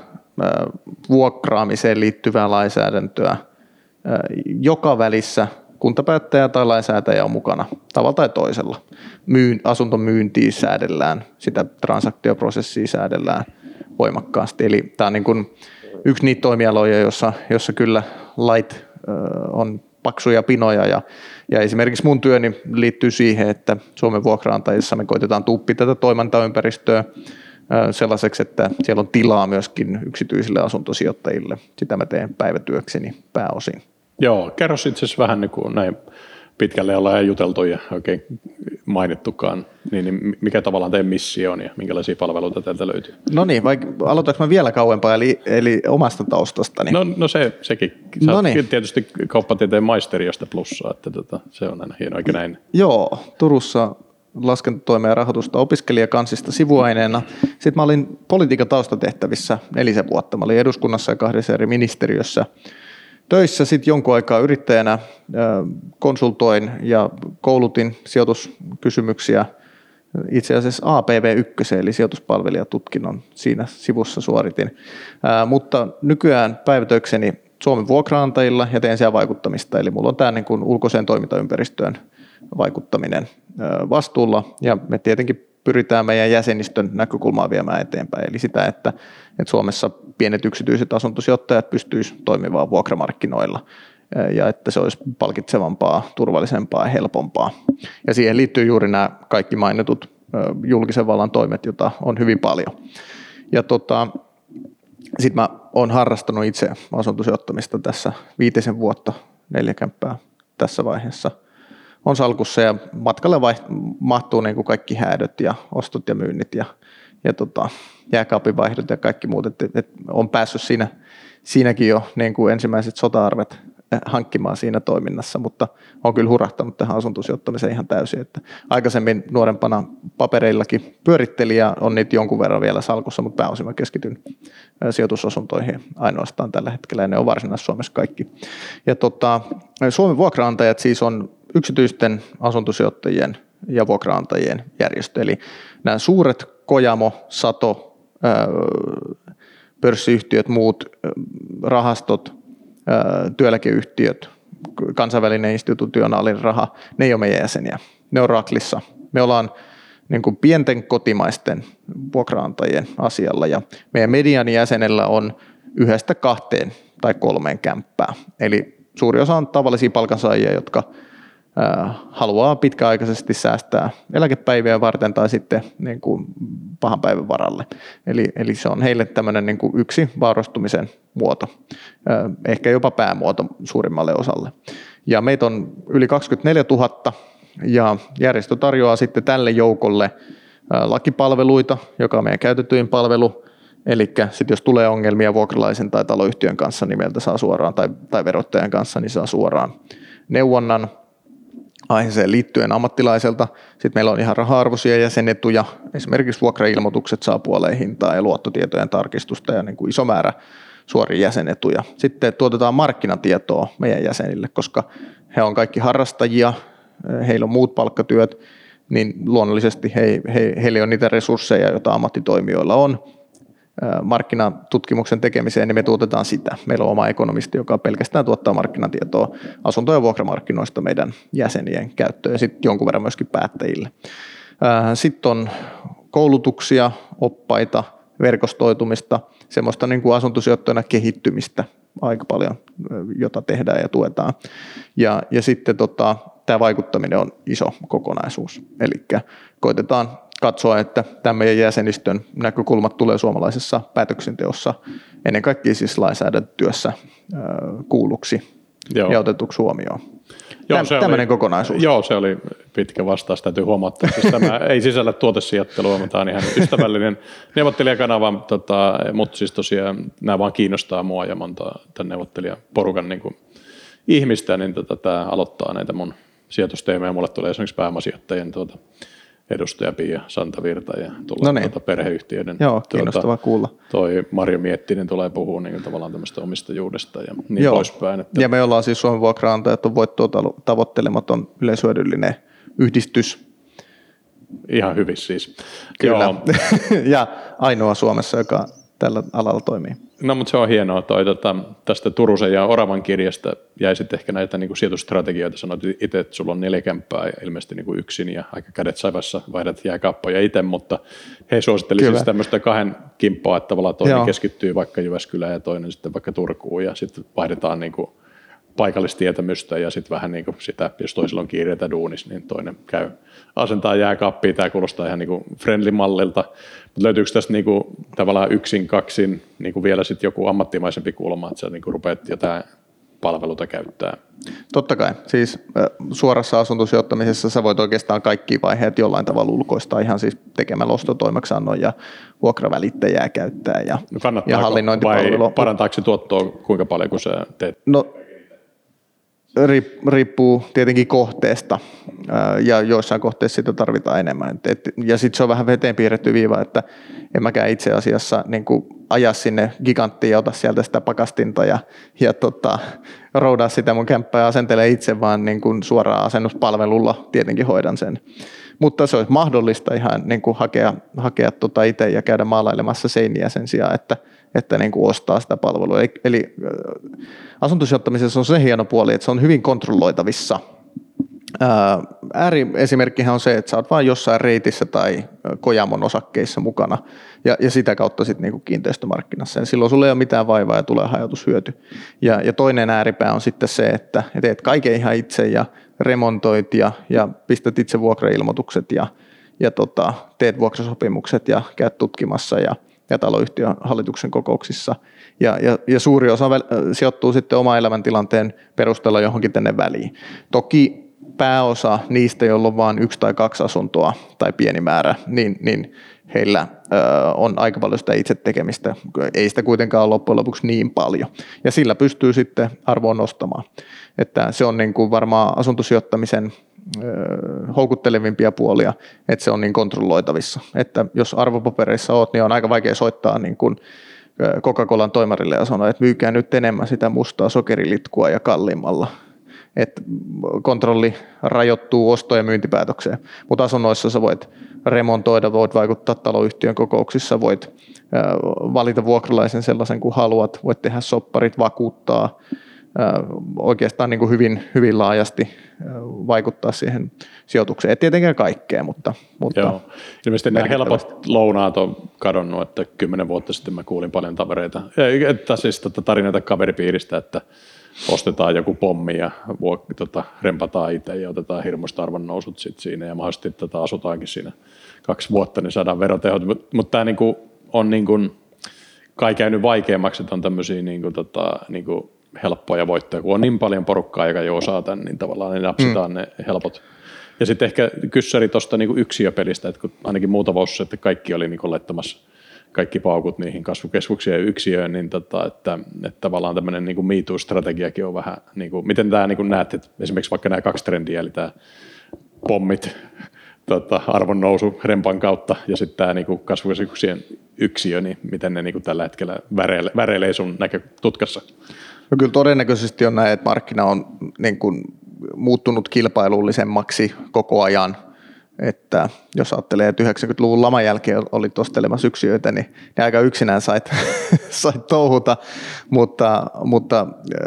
vuokraamiseen liittyvää lainsäädäntöä. Joka välissä kuntapäättäjä tai lainsäätäjä on mukana tavalla tai toisella. Myyn, asuntomyyntiä säädellään, sitä transaktioprosessia säädellään voimakkaasti. Eli tämä on niin kuin yksi niitä toimialoja, jossa, jossa kyllä lait on paksuja pinoja ja, ja esimerkiksi mun työni liittyy siihen, että Suomen vuokraantajissa me koitetaan tuppi tätä toimintaympäristöä sellaiseksi, että siellä on tilaa myöskin yksityisille asuntosijoittajille. Sitä mä teen päivätyökseni pääosin. Joo, kerro itse asiassa vähän niin kuin näin pitkälle ollaan juteltu ja oikein mainittukaan, niin, niin mikä tavallaan teidän missio on ja minkälaisia palveluita täältä löytyy? No niin, vaikka aloitanko mä vielä kauempaa, eli, eli omasta taustastani? No, no se, sekin. Sä no niin. tietysti kauppatieteen maisteri, josta plussaa, että tota, se on aina hienoa, eikö näin? Joo, Turussa laskentatoimea ja rahoitusta opiskelijakansista sivuaineena. Sitten mä olin politiikan taustatehtävissä nelisen vuotta. Mä olin eduskunnassa ja kahdessa eri ministeriössä töissä sitten jonkun aikaa yrittäjänä konsultoin ja koulutin sijoituskysymyksiä itse asiassa APV1, eli sijoituspalvelijatutkinnon siinä sivussa suoritin. mutta nykyään päivitökseni Suomen vuokraantajilla ja teen siellä vaikuttamista, eli mulla on tämä niin ulkoiseen toimintaympäristöön vaikuttaminen vastuulla ja me tietenkin pyritään meidän jäsenistön näkökulmaa viemään eteenpäin. Eli sitä, että, että Suomessa pienet yksityiset asuntosijoittajat pystyisivät toimimaan vuokramarkkinoilla ja että se olisi palkitsevampaa, turvallisempaa ja helpompaa. Ja siihen liittyy juuri nämä kaikki mainitut julkisen vallan toimet, joita on hyvin paljon. Ja tota, sitten mä oon harrastanut itse asuntosijoittamista tässä viitisen vuotta, neljäkämppää tässä vaiheessa – on salkussa ja matkalle vai, mahtuu niin kuin kaikki häädöt ja ostot ja myynnit ja, ja tota, jääkaapin vaihdot ja kaikki muut, että et on päässyt siinä, siinäkin jo niin kuin ensimmäiset sota-arvet hankkimaan siinä toiminnassa, mutta on kyllä hurahtanut tähän asuntosijoittamiseen ihan täysin. Että aikaisemmin nuorempana papereillakin pyöritteli ja on niitä jonkun verran vielä salkussa, mutta pääosin mä keskityn sijoitusasuntoihin ainoastaan tällä hetkellä ja ne on Varsinais-Suomessa kaikki. Ja tota, Suomen vuokraantajat siis on yksityisten asuntosijoittajien ja vuokraantajien järjestö, eli nämä suuret Kojamo, Sato, pörssiyhtiöt, muut rahastot, työeläkeyhtiöt, kansainvälinen institutionaalinen raha, ne ei ole meidän jäseniä. Ne on Raklissa. Me ollaan niin kuin pienten kotimaisten vuokraantajien asialla ja meidän median jäsenellä on yhdestä kahteen tai kolmeen kämppää. Eli suuri osa on tavallisia palkansaajia, jotka haluaa pitkäaikaisesti säästää eläkepäiviä varten tai sitten niin kuin pahan päivän varalle. Eli, eli se on heille tämmöinen niin kuin yksi vaurastumisen muoto, ehkä jopa päämuoto suurimmalle osalle. Ja meitä on yli 24 000 ja järjestö tarjoaa sitten tälle joukolle lakipalveluita, joka on meidän käytetyin palvelu, Eli sitten jos tulee ongelmia vuokralaisen tai taloyhtiön kanssa, niin meiltä saa suoraan, tai, tai verottajan kanssa, niin saa suoraan neuvonnan aiheeseen liittyen ammattilaiselta. Sitten meillä on ihan raha-arvoisia jäsenetuja, esimerkiksi vuokrailmoitukset saa puoleen hintaa ja luottotietojen tarkistusta ja niin kuin iso määrä suoria jäsenetuja. Sitten tuotetaan markkinatietoa meidän jäsenille, koska he on kaikki harrastajia, heillä on muut palkkatyöt, niin luonnollisesti he, he, heillä on niitä resursseja, joita ammattitoimijoilla on, markkinatutkimuksen tekemiseen, niin me tuotetaan sitä. Meillä on oma ekonomisti, joka pelkästään tuottaa markkinatietoa asunto- ja vuokramarkkinoista meidän jäsenien käyttöön ja sitten jonkun verran myöskin päättäjille. Sitten on koulutuksia, oppaita, verkostoitumista, semmoista niin kuin asuntosijoittajana kehittymistä aika paljon, jota tehdään ja tuetaan. Ja, ja sitten tota, tämä vaikuttaminen on iso kokonaisuus. Eli koitetaan katsoa, että tämän meidän jäsenistön näkökulmat tulee suomalaisessa päätöksenteossa ennen kaikkea siis lainsäädäntötyössä kuulluksi Joo. ja otetuksi huomioon. Joo, Täm, se tämmöinen oli, kokonaisuus. Joo, se oli pitkä vastaus, täytyy huomata. Siis tämä [LAUGHS] ei sisällä tuotesijoittelua, mutta tämä on ihan ystävällinen neuvottelijakanava, tota, mutta siis tosiaan nämä vaan kiinnostaa mua ja monta tämän neuvottelijaporukan niin kuin ihmistä, niin tota, tämä aloittaa näitä mun sijoitusteemoja. Mulle tulee esimerkiksi pääomasijoittajien tuota, edustaja Pia Santavirta ja tulee no niin. tuota perheyhtiöiden. Joo, kiinnostavaa tuota, kuulla. Toi Marjo Miettinen tulee puhua niin tavallaan tämmöistä omistajuudesta ja niin Joo. poispäin. Että... Ja me ollaan siis Suomen vuokraantajat on voittoa tavoittelematon yleishyödyllinen yhdistys. Ihan hyvin siis. Kyllä. Joo. [LAUGHS] ja ainoa Suomessa, joka tällä alalla toimii. No mutta se on hienoa toi, tota, tästä Turusen ja Oravan kirjasta jäi sitten ehkä näitä niin kuin sijoitustrategioita. Sanoit itse, että sulla on neljä kämppää ilmeisesti niin kuin yksin ja aika kädet saivassa vaihdat jääkaappoja itse, mutta he suosittelivat siis tämmöistä kahden kimppoa, että tavallaan toinen Joo. keskittyy vaikka Jyväskylään ja toinen sitten vaikka Turkuun ja sitten vaihdetaan niin kuin paikallistietämystä ja sitten vähän niin kuin sitä, jos toisella on kiireitä duunis, niin toinen käy asentaa jääkaappia. Tämä kuulostaa ihan niin kuin friendly-mallilta. Mutta löytyykö tästä niin kuin, tavallaan yksin, kaksin niin kuin vielä sitten joku ammattimaisempi kulma, että sä niin kuin rupeat jotain palveluita käyttää? Totta kai. Siis suorassa asuntosijoittamisessa sä voit oikeastaan kaikki vaiheet jollain tavalla ulkoistaa ihan siis tekemällä ostotoimeksiannon ja vuokravälittäjää käyttää ja, no ja hallinnointipalvelua. Vai parantaako se tuottoa kuinka paljon, kun sä teet? No riippuu tietenkin kohteesta ja joissain kohteissa sitä tarvitaan enemmän. ja sitten se on vähän veteen piirretty viiva, että en mäkään itse asiassa niin kuin aja sinne giganttiin ja ota sieltä sitä pakastinta ja, ja tota, roudaa sitä mun kämppää ja asentele itse, vaan niin kuin suoraan asennuspalvelulla tietenkin hoidan sen. Mutta se olisi mahdollista ihan niin kuin hakea, hakea tota itse ja käydä maalailemassa seiniä sen sijaan, että, että niin kuin ostaa sitä palvelua. Eli, asuntosijoittamisessa on se hieno puoli, että se on hyvin kontrolloitavissa. Ääriesimerkkihän on se, että sä oot vain jossain reitissä tai Kojamon osakkeissa mukana ja, ja sitä kautta sitten niinku kiinteistömarkkinassa. Ja silloin sulla ei ole mitään vaivaa ja tulee hajautushyöty. Ja, ja toinen ääripää on sitten se, että teet kaiken ihan itse ja remontoit ja, ja pistät itse vuokrailmoitukset ja, ja tota, teet vuokrasopimukset ja käyt tutkimassa ja, ja taloyhtiön hallituksen kokouksissa. Ja, ja, ja suuri osa sijoittuu sitten oma elämäntilanteen perusteella johonkin tänne väliin. Toki pääosa niistä, joilla on vain yksi tai kaksi asuntoa tai pieni määrä, niin, niin heillä ö, on aika paljon sitä itse tekemistä. Ei sitä kuitenkaan ole loppujen lopuksi niin paljon. Ja sillä pystyy sitten arvoon nostamaan. Että se on niin kuin varmaan asuntosijoittamisen houkuttelevimpia puolia, että se on niin kontrolloitavissa. Että jos arvopapereissa oot, niin on aika vaikea soittaa niin kuin Coca-Colan toimarille ja sanoa, että myykää nyt enemmän sitä mustaa sokerilitkua ja kalliimmalla. Että kontrolli rajoittuu osto- ja myyntipäätökseen, mutta asunnoissa sä voit remontoida, voit vaikuttaa taloyhtiön kokouksissa, voit valita vuokralaisen sellaisen kuin haluat, voit tehdä sopparit, vakuuttaa, oikeastaan niin kuin hyvin, hyvin laajasti vaikuttaa siihen sijoitukseen. Ei tietenkään kaikkea, mutta, mutta Joo. Ilmeisesti nämä helpot lounaat on kadonnut, että kymmenen vuotta sitten mä kuulin paljon tavereita, että siis tätä tarinoita kaveripiiristä, että ostetaan joku pommi ja tota, rempataan itse ja otetaan hirmuista arvon nousut sit siinä ja mahdollisesti tätä asutaankin siinä kaksi vuotta, niin saadaan verotehot. Mutta mut tämä niinku on niinku kai käynyt vaikeammaksi, että on tämmöisiä niinku tota, niinku helppoja voittoja, kun on niin paljon porukkaa, joka jo osaa tämän, niin tavallaan ne napsitaan mm. ne helpot. Ja sitten ehkä kyssäri tuosta niin yksiöpelistä, että kun ainakin muuta vuosi, että kaikki oli niin laittamassa kaikki paukut niihin kasvukeskuksiin ja yksiöön, niin tota, että, että tavallaan tämmöinen niin MeToo-strategiakin on vähän, niin kuin, miten tämä niin näet, että esimerkiksi vaikka nämä kaksi trendiä, eli tämä pommit, tota, arvon nousu rempan kautta ja sitten tämä niin kasvukeskuksien yksiö, niin miten ne niin kuin tällä hetkellä väreilee, väreilee sun näkötutkassa? No kyllä todennäköisesti on näin, että markkina on niin kuin muuttunut kilpailullisemmaksi koko ajan. Että jos ajattelee, että 90-luvun laman jälkeen oli tostelemassa yksiöitä, niin ne aika yksinään sait, [LAUGHS] sait touhuta, mutta, mutta äh,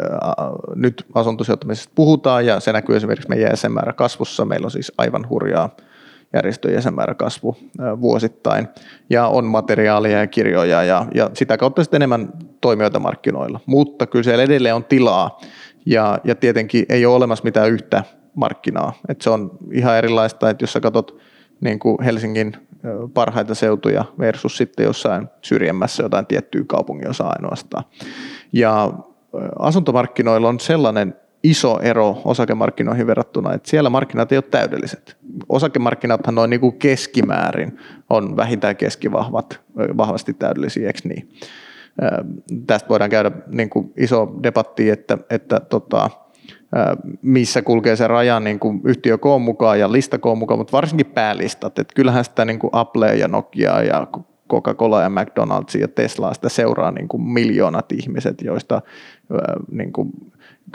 nyt asuntosijoittamisesta puhutaan ja se näkyy esimerkiksi meidän jäsenmäärä kasvussa. Meillä on siis aivan hurjaa järjestöjen jäsenmäärä kasvu vuosittain ja on materiaalia ja kirjoja ja, ja sitä kautta sitten enemmän toimijoita markkinoilla. Mutta kyllä siellä edelleen on tilaa ja, ja tietenkin ei ole olemassa mitään yhtä markkinaa. Et se on ihan erilaista, että jos sä katsot niin kuin Helsingin parhaita seutuja versus sitten jossain syrjemmässä jotain tiettyä kaupunginosaa ainoastaan. Ja asuntomarkkinoilla on sellainen iso ero osakemarkkinoihin verrattuna, että siellä markkinat ei ole täydelliset. Osakemarkkinathan noin niin kuin keskimäärin on vähintään keskivahvat, vahvasti täydellisiä, eikö niin? Tästä voidaan käydä niin kuin iso debatti, että, että tota, missä kulkee se raja niin kuin yhtiökoon mukaan ja listakoon mukaan, mutta varsinkin päälistat. Että kyllähän sitä niin kuin Apple ja Nokia ja Coca-Cola ja McDonald's ja Tesla sitä seuraa niin kuin miljoonat ihmiset, joista niin kuin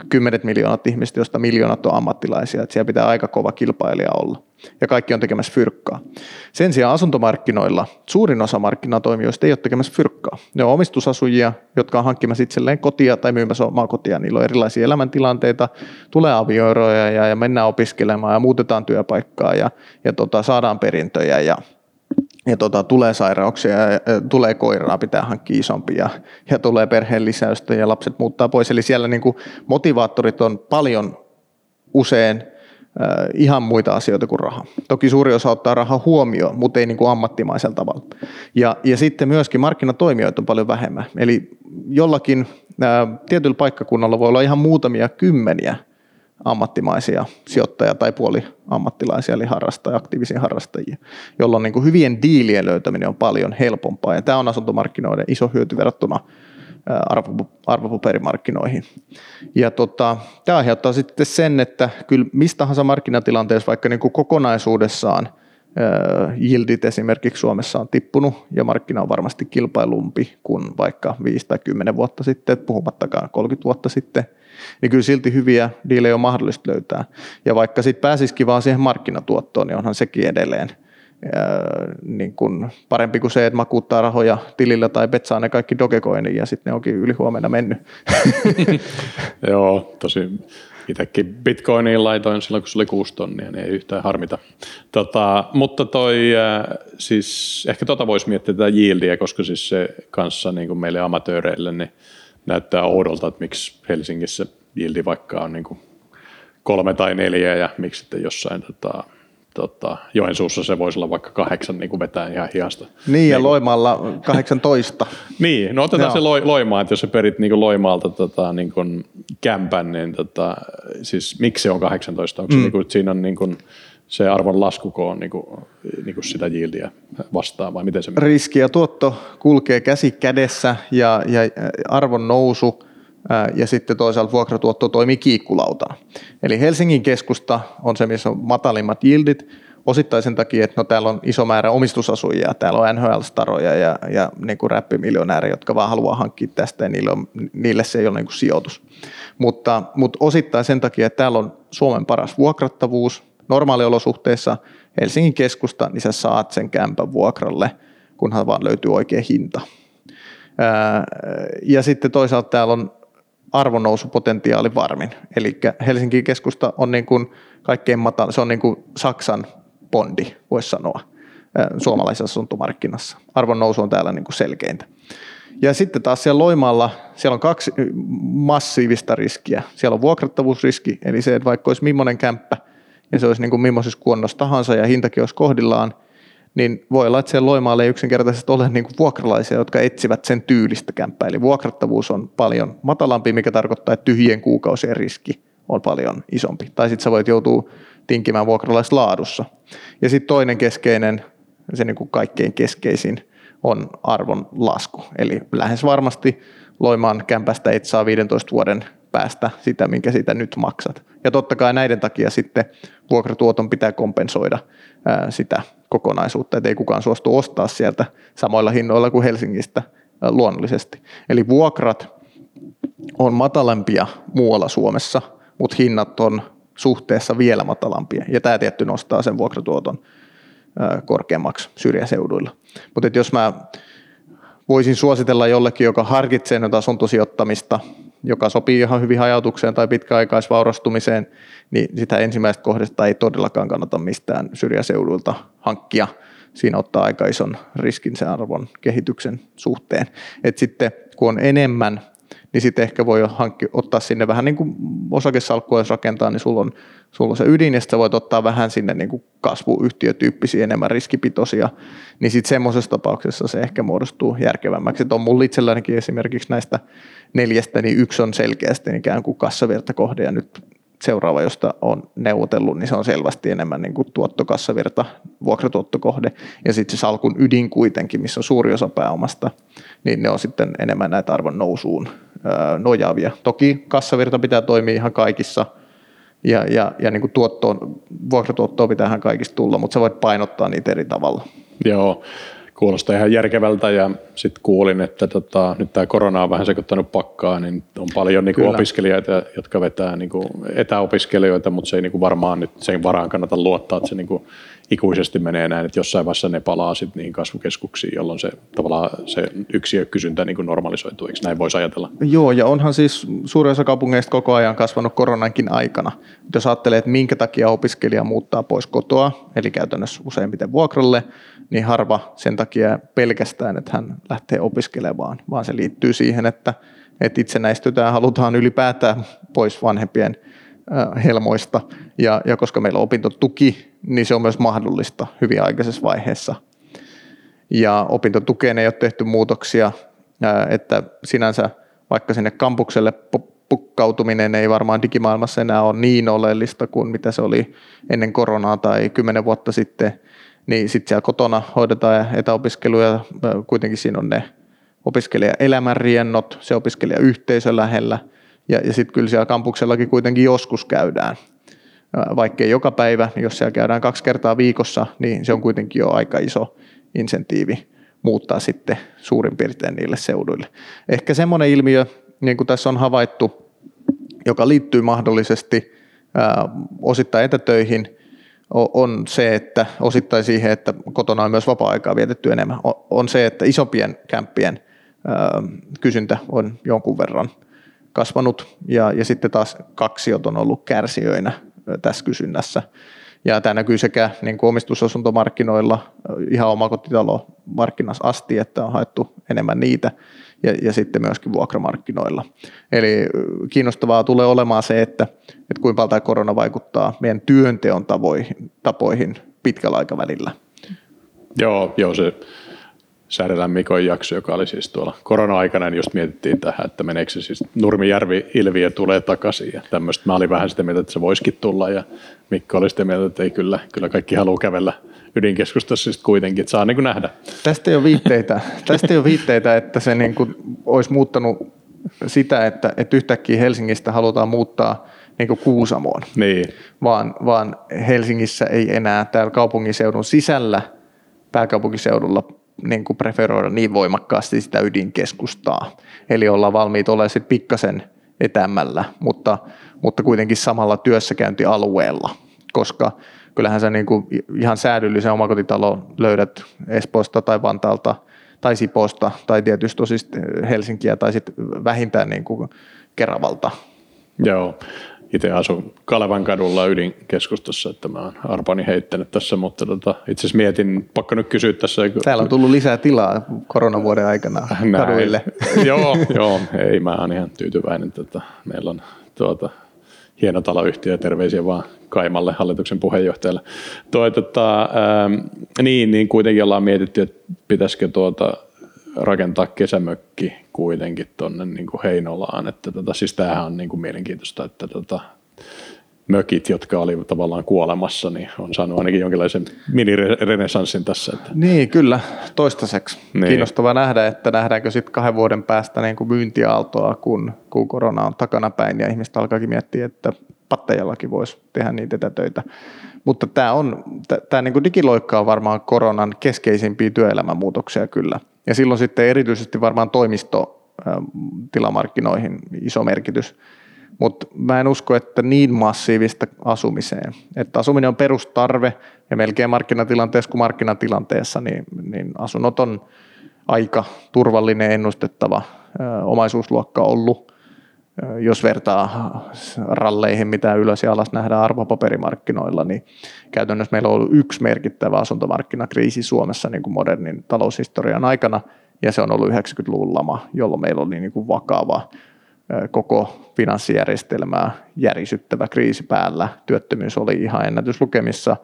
kymmenet miljoonat ihmistä, joista miljoonat on ammattilaisia, että siellä pitää aika kova kilpailija olla. Ja kaikki on tekemässä fyrkkaa. Sen sijaan asuntomarkkinoilla suurin osa markkinatoimijoista ei ole tekemässä fyrkkaa. Ne on omistusasujia, jotka on hankkimassa itselleen kotia tai myymässä omaa kotia. Niillä on erilaisia elämäntilanteita, tulee avioeroja ja, ja mennään opiskelemaan ja muutetaan työpaikkaa ja, ja tota, saadaan perintöjä ja ja tota, tulee sairauksia ja tulee koiraa, pitää hankkia isompia ja, ja tulee perheen lisäystä ja lapset muuttaa pois. Eli siellä niin kuin motivaattorit on paljon usein äh, ihan muita asioita kuin raha. Toki suuri osa ottaa rahaa huomioon, mutta ei niin kuin ammattimaisella tavalla. Ja, ja sitten myöskin markkinatoimijoita on paljon vähemmän. Eli jollakin äh, tietyllä paikkakunnalla voi olla ihan muutamia kymmeniä ammattimaisia sijoittajia tai puoli ammattilaisia, eli harrastajia, aktiivisia harrastajia, jolloin niin kuin hyvien diilien löytäminen on paljon helpompaa. Ja tämä on asuntomarkkinoiden iso hyöty verrattuna arvopaperimarkkinoihin. Ja tota, tämä aiheuttaa sitten sen, että kyllä mistä tahansa markkinatilanteessa, vaikka niin kuin kokonaisuudessaan yieldit esimerkiksi Suomessa on tippunut ja markkina on varmasti kilpailumpi kuin vaikka 5 tai 10 vuotta sitten, puhumattakaan 30 vuotta sitten – niin kyllä silti hyviä diilejä on mahdollista löytää. Ja vaikka sitten pääsisikin vaan siihen markkinatuottoon, niin onhan sekin edelleen niin kun parempi kuin se, että makuuttaa rahoja tilillä tai petsaa ne kaikki dogecoiniin ja sitten ne onkin yli huomenna mennyt. [LAUGHS] Joo, tosi itsekin bitcoiniin laitoin silloin, kun se oli kuusi tonnia, niin ei yhtään harmita. Tota, mutta toi, siis ehkä tota voisi miettiä tätä yieldia, koska siis se kanssa niin kuin meille amatööreille, niin näyttää oudolta, että miksi Helsingissä yieldi vaikka on niin kuin kolme tai neljä ja miksi sitten jossain tota, tota, Joensuussa se voisi olla vaikka kahdeksan niin kuin vetää ihan hiasta. Niin, ja niin Loimaalla 18. [LAUGHS] niin, no otetaan Joo. se lo, Loimaa, että jos sä perit niin kuin Loimaalta tota, niin kuin kämpän, niin tota, siis miksi se on 18? Onko mm. se niin kuin, siinä on niin kuin, se arvon laskuko on niin kuin, niin kuin sitä yieldia vastaan vai miten se menee? Riski ja tuotto kulkee käsi kädessä ja, ja arvon nousu ja sitten toisaalta vuokratuotto toimii kiikkulautana. Eli Helsingin keskusta on se, missä on matalimmat yieldit, osittain sen takia, että no, täällä on iso määrä omistusasujia, täällä on NHL-staroja ja, ja niin kuin räppimiljonääriä, jotka vaan haluaa hankkia tästä ja niille, on, niille se ei ole niin kuin sijoitus. Mutta, mutta osittain sen takia, että täällä on Suomen paras vuokrattavuus, normaaliolosuhteissa Helsingin keskusta, niin sä saat sen kämpän vuokralle, kunhan vaan löytyy oikea hinta. Ja sitten toisaalta täällä on arvonnousupotentiaali varmin. Eli Helsingin keskusta on niin kuin kaikkein matala, se on niin kuin Saksan bondi, voisi sanoa, suomalaisessa asuntomarkkinassa. Arvonnousu on täällä niin kuin selkeintä. Ja sitten taas siellä Loimaalla, siellä on kaksi massiivista riskiä. Siellä on vuokrattavuusriski, eli se, että vaikka olisi millainen kämppä, ja se olisi niin kuin millaisessa kuonnossa tahansa ja hintakin olisi kohdillaan, niin voi olla, että siellä Loimaalla ei yksinkertaisesti ole niin kuin vuokralaisia, jotka etsivät sen tyylistä kämppää. Eli vuokrattavuus on paljon matalampi, mikä tarkoittaa, että tyhjien kuukausien riski on paljon isompi. Tai sitten sä voit joutua tinkimään vuokralaislaadussa. Ja sitten toinen keskeinen, se niin kuin kaikkein keskeisin, on arvon lasku. Eli lähes varmasti Loimaan kämpästä et saa 15 vuoden päästä sitä, minkä sitä nyt maksat. Ja totta kai näiden takia sitten vuokratuoton pitää kompensoida sitä kokonaisuutta, että ei kukaan suostu ostaa sieltä samoilla hinnoilla kuin Helsingistä luonnollisesti. Eli vuokrat on matalampia muualla Suomessa, mutta hinnat on suhteessa vielä matalampia. Ja tämä tietty nostaa sen vuokratuoton korkeammaksi syrjäseuduilla. Mutta jos mä voisin suositella jollekin, joka harkitsee nyt asuntosijoittamista joka sopii ihan hyvin hajautukseen tai pitkäaikaisvaurastumiseen, niin sitä ensimmäistä kohdasta ei todellakaan kannata mistään syrjäseuduilta hankkia. Siinä ottaa aika ison riskin sen arvon kehityksen suhteen. Et sitten kun on enemmän niin sitten ehkä voi hankki, ottaa sinne vähän niin kuin osakesalkkua, jos rakentaa, niin sulla on, sulla on se ydin, ja sitten voit ottaa vähän sinne niin kuin kasvuyhtiötyyppisiä, enemmän riskipitoisia, niin sitten semmoisessa tapauksessa se ehkä muodostuu järkevämmäksi. Että on mulla itsellänikin esimerkiksi näistä neljästä, niin yksi on selkeästi ikään kuin kassavirtakohde, ja nyt seuraava, josta on neuvotellut, niin se on selvästi enemmän niin kuin tuottokassavirta, vuokratuottokohde, ja sitten se salkun ydin kuitenkin, missä on suuri osa pääomasta, niin ne on sitten enemmän näitä arvon nousuun nojaavia. Toki kassavirta pitää toimia ihan kaikissa, ja, ja, ja niin kuin tuottoon, pitää ihan kaikista tulla, mutta sä voit painottaa niitä eri tavalla. Joo, kuulostaa ihan järkevältä ja sitten kuulin, että tota, nyt tämä korona on vähän sekoittanut pakkaa, niin on paljon niin kuin opiskelijoita, jotka vetää niin kuin etäopiskelijoita, mutta se ei niin kuin varmaan nyt sen varaan kannata luottaa, että se niin kuin ikuisesti menee näin, että jossain vaiheessa ne palaa sitten niin kasvukeskuksiin, jolloin se tavallaan se kysyntä niin normalisoituu, eikö näin voisi ajatella? Joo, ja onhan siis suurin osa kaupungeista koko ajan kasvanut koronankin aikana. Jos ajattelee, että minkä takia opiskelija muuttaa pois kotoa, eli käytännössä useimmiten vuokralle, niin harva sen takia pelkästään, että hän lähtee opiskelemaan, vaan se liittyy siihen, että, että itsenäistytään, halutaan ylipäätään pois vanhempien helmoista, ja, ja koska meillä on opintotuki, niin se on myös mahdollista hyvin aikaisessa vaiheessa. Ja opintotukeen ei ole tehty muutoksia, että sinänsä vaikka sinne kampukselle pukkautuminen ei varmaan digimaailmassa enää ole niin oleellista kuin mitä se oli ennen koronaa tai kymmenen vuotta sitten, niin sitten siellä kotona hoidetaan etäopiskeluja, kuitenkin siinä on ne opiskelijaelämän riennot, se opiskelijayhteisö lähellä, ja, ja sitten kyllä siellä kampuksellakin kuitenkin joskus käydään. Vaikkei joka päivä, niin jos siellä käydään kaksi kertaa viikossa, niin se on kuitenkin jo aika iso insentiivi muuttaa sitten suurin piirtein niille seuduille. Ehkä semmoinen ilmiö, niin kuin tässä on havaittu, joka liittyy mahdollisesti ää, osittain etätöihin, on se, että osittain siihen, että kotona on myös vapaa-aikaa vietetty enemmän, on se, että isompien kämppien kysyntä on jonkun verran kasvanut ja, ja sitten taas kaksiot on ollut kärsijöinä tässä kysynnässä. Ja tämä näkyy sekä niin kuin omistusasuntomarkkinoilla ihan omakotitalomarkkinassa asti, että on haettu enemmän niitä ja, ja sitten myöskin vuokramarkkinoilla. Eli kiinnostavaa tulee olemaan se, että, että kuinka paljon tämä korona vaikuttaa meidän työnteon tavoihin, tapoihin pitkällä aikavälillä. Joo, joo se, Säädelän Mikon jakso, joka oli siis tuolla korona-aikana, niin just mietittiin tähän, että meneekö se siis Nurmijärvi-ilviö tulee takaisin ja tämmöistä. Mä olin vähän sitä mieltä, että se voisikin tulla ja Mikko oli sitä mieltä, että ei kyllä, kyllä kaikki haluaa kävellä ydinkeskustassa sitten kuitenkin, että saa niin kuin nähdä. Tästä ei ole viitteitä, tästä ei ole viitteitä että se niin kuin olisi muuttanut sitä, että, että yhtäkkiä Helsingistä halutaan muuttaa niin kuin Kuusamoon, niin. vaan, vaan Helsingissä ei enää täällä kaupungiseudun sisällä, pääkaupunkiseudulla niin kuin preferoida niin voimakkaasti sitä ydinkeskustaa. Eli ollaan valmiit olemaan sitten pikkasen etämällä, mutta, mutta kuitenkin samalla työssäkäyntialueella, koska kyllähän sä niin kuin ihan säädyllisen omakotitalo löydät Espoosta tai Vantaalta tai Siposta tai tietysti Helsinkiä tai sitten vähintään niin kuin Keravalta. Joo, itse asun Kalevan kadulla ydinkeskustassa, että mä oon arpani heittänyt tässä, mutta tota, itse asiassa mietin, pakko nyt kysyä tässä. Täällä on tullut lisää tilaa koronavuoden aikana Näin. kaduille. [LAUGHS] joo, joo, ei mä oon ihan tyytyväinen. Tota, meillä on tuota, hieno taloyhtiö, terveisiä vaan Kaimalle hallituksen puheenjohtajalle. Toi, tota, ää, niin, niin kuitenkin ollaan mietitty, että pitäisikö tuota rakentaa kesämökki kuitenkin tuonne niin Heinolaan. Että tota, siis tämähän on niin kuin mielenkiintoista, että tota, mökit, jotka oli tavallaan kuolemassa, niin on saanut ainakin jonkinlaisen minirenesanssin tässä. Että. Niin, kyllä, toistaiseksi. Niin. Kiinnostava nähdä, että nähdäänkö sitten kahden vuoden päästä niin kuin myyntiaaltoa, kun, kun korona on takana päin ja ihmiset alkaakin miettiä, että pattajallakin voisi tehdä niitä etätöitä. Mutta tämä, on, tämä niin digiloikka on varmaan koronan keskeisimpiä työelämämuutoksia kyllä – ja silloin sitten erityisesti varmaan toimistotilamarkkinoihin iso merkitys. Mutta mä en usko, että niin massiivista asumiseen. Että asuminen on perustarve ja melkein markkinatilanteessa kuin markkinatilanteessa, niin, niin asunnot on aika turvallinen, ennustettava omaisuusluokka ollut. Jos vertaa ralleihin, mitä ylös ja alas nähdään arvopaperimarkkinoilla, niin käytännössä meillä on ollut yksi merkittävä asuntomarkkinakriisi Suomessa niin kuin modernin taloushistorian aikana, ja se on ollut 90-luvun lama, jolloin meillä oli niin kuin vakava koko finanssijärjestelmää järisyttävä kriisi päällä. Työttömyys oli ihan ennätyslukemissa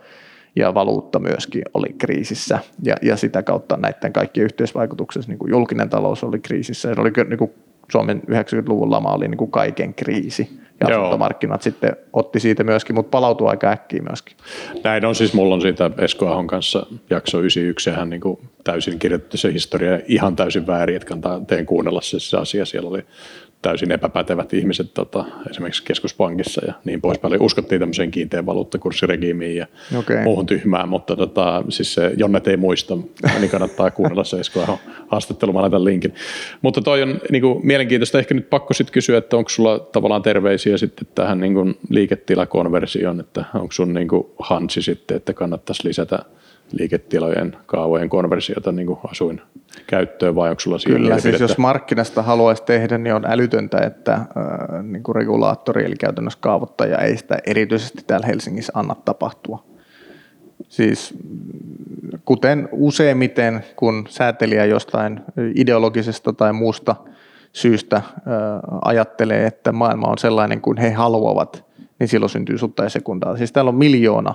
ja valuutta myöskin oli kriisissä ja, ja sitä kautta näiden kaikkien yhteisvaikutuksessa niin kuin julkinen talous oli kriisissä. Se oli niin kuin Suomen 90-luvun lama oli niin kuin kaiken kriisi ja Joo. asuntomarkkinat sitten otti siitä myöskin, mutta palautui aika äkkiä myöskin. Näin on siis, mulla on siitä Esko Ahon kanssa jakso 91, hän niin kuin täysin kirjoitti se historia ihan täysin väärin, että kannattaa teen kuunnella se, se asia, siellä oli täysin epäpätevät ihmiset tota, esimerkiksi keskuspankissa ja niin poispäin. Eli uskottiin tämmöiseen kiinteän valuuttakurssiregiimiin ja okay. muuhun tyhmään, mutta tota, siis se Jonnet ei muista, niin kannattaa kuunnella se Esko haastattelu, mä laitan linkin. Mutta toi on niin kuin, mielenkiintoista, ehkä nyt pakko sitten kysyä, että onko sulla tavallaan terveisiä sitten tähän niin kuin, liiketilakonversioon, että onko sun niin kuin, hansi sitten, että kannattaisi lisätä liiketilojen kaavojen konversiota niin asuin käyttöön vai onko sulla siinä Kyllä, siis jos markkinasta haluaisi tehdä, niin on älytöntä, että äh, niin kuin regulaattori eli käytännössä kaavoittaja ei sitä erityisesti täällä Helsingissä anna tapahtua. Siis kuten useimmiten, kun säätelijä jostain ideologisesta tai muusta syystä äh, ajattelee, että maailma on sellainen kuin he haluavat, niin silloin syntyy sutta ja sekundaa. Siis täällä on miljoona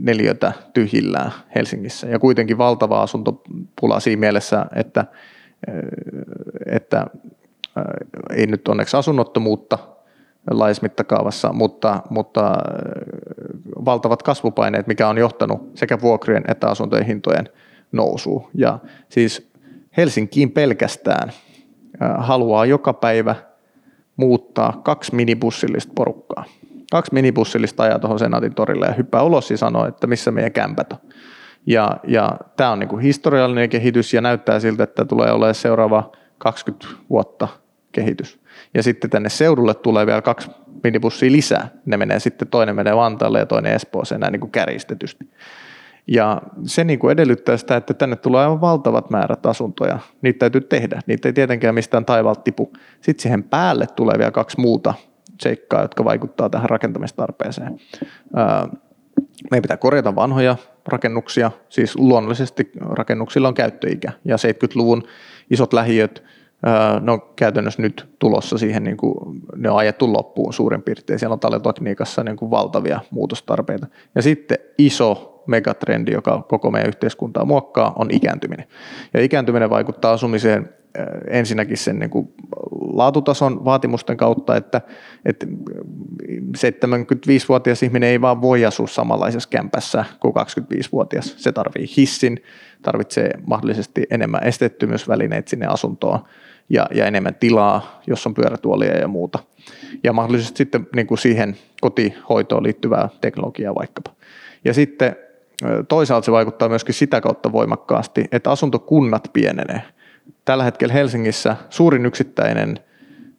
neliötä tyhjillään Helsingissä ja kuitenkin valtava asuntopula siinä mielessä, että, että ei nyt onneksi asunnottomuutta laismittakaavassa, mutta, mutta valtavat kasvupaineet, mikä on johtanut sekä vuokrien että asuntojen hintojen nousuun. Ja siis Helsinkiin pelkästään haluaa joka päivä muuttaa kaksi minibussillista porukkaa kaksi minibussillista ajaa tuohon Senaatin torille ja hyppää ulos ja sanoo, että missä meidän kämpät on. Ja, ja tämä on niin historiallinen kehitys ja näyttää siltä, että tulee olemaan seuraava 20 vuotta kehitys. Ja sitten tänne seudulle tulee vielä kaksi minibussia lisää. Ne menee sitten, toinen menee Vantaalle ja toinen Espooseen näin niin kärjistetysti. Ja se niin kuin edellyttää sitä, että tänne tulee aivan valtavat määrät asuntoja. Niitä täytyy tehdä. Niitä ei tietenkään mistään taivaalta tipu. Sitten siihen päälle tulee vielä kaksi muuta seikkaa, jotka vaikuttaa tähän rakentamistarpeeseen. Meidän pitää korjata vanhoja rakennuksia, siis luonnollisesti rakennuksilla on käyttöikä ja 70-luvun isot lähiöt, ne on käytännössä nyt tulossa siihen, niin kuin, ne on ajettu loppuun suurin piirtein. Siellä on talontekniikassa niin kuin valtavia muutostarpeita. Ja sitten iso megatrendi, joka koko meidän yhteiskuntaa muokkaa, on ikääntyminen. Ja ikääntyminen vaikuttaa asumiseen ensinnäkin sen niin kuin laatutason vaatimusten kautta, että, että 75-vuotias ihminen ei vaan voi asua samanlaisessa kämpässä kuin 25-vuotias. Se tarvii hissin, tarvitsee mahdollisesti enemmän esteettömyysvälineitä sinne asuntoon ja, ja enemmän tilaa, jos on pyörätuolia ja muuta. Ja mahdollisesti sitten niin kuin siihen kotihoitoon liittyvää teknologiaa vaikkapa. Ja sitten toisaalta se vaikuttaa myöskin sitä kautta voimakkaasti, että asuntokunnat pienenee – tällä hetkellä Helsingissä suurin yksittäinen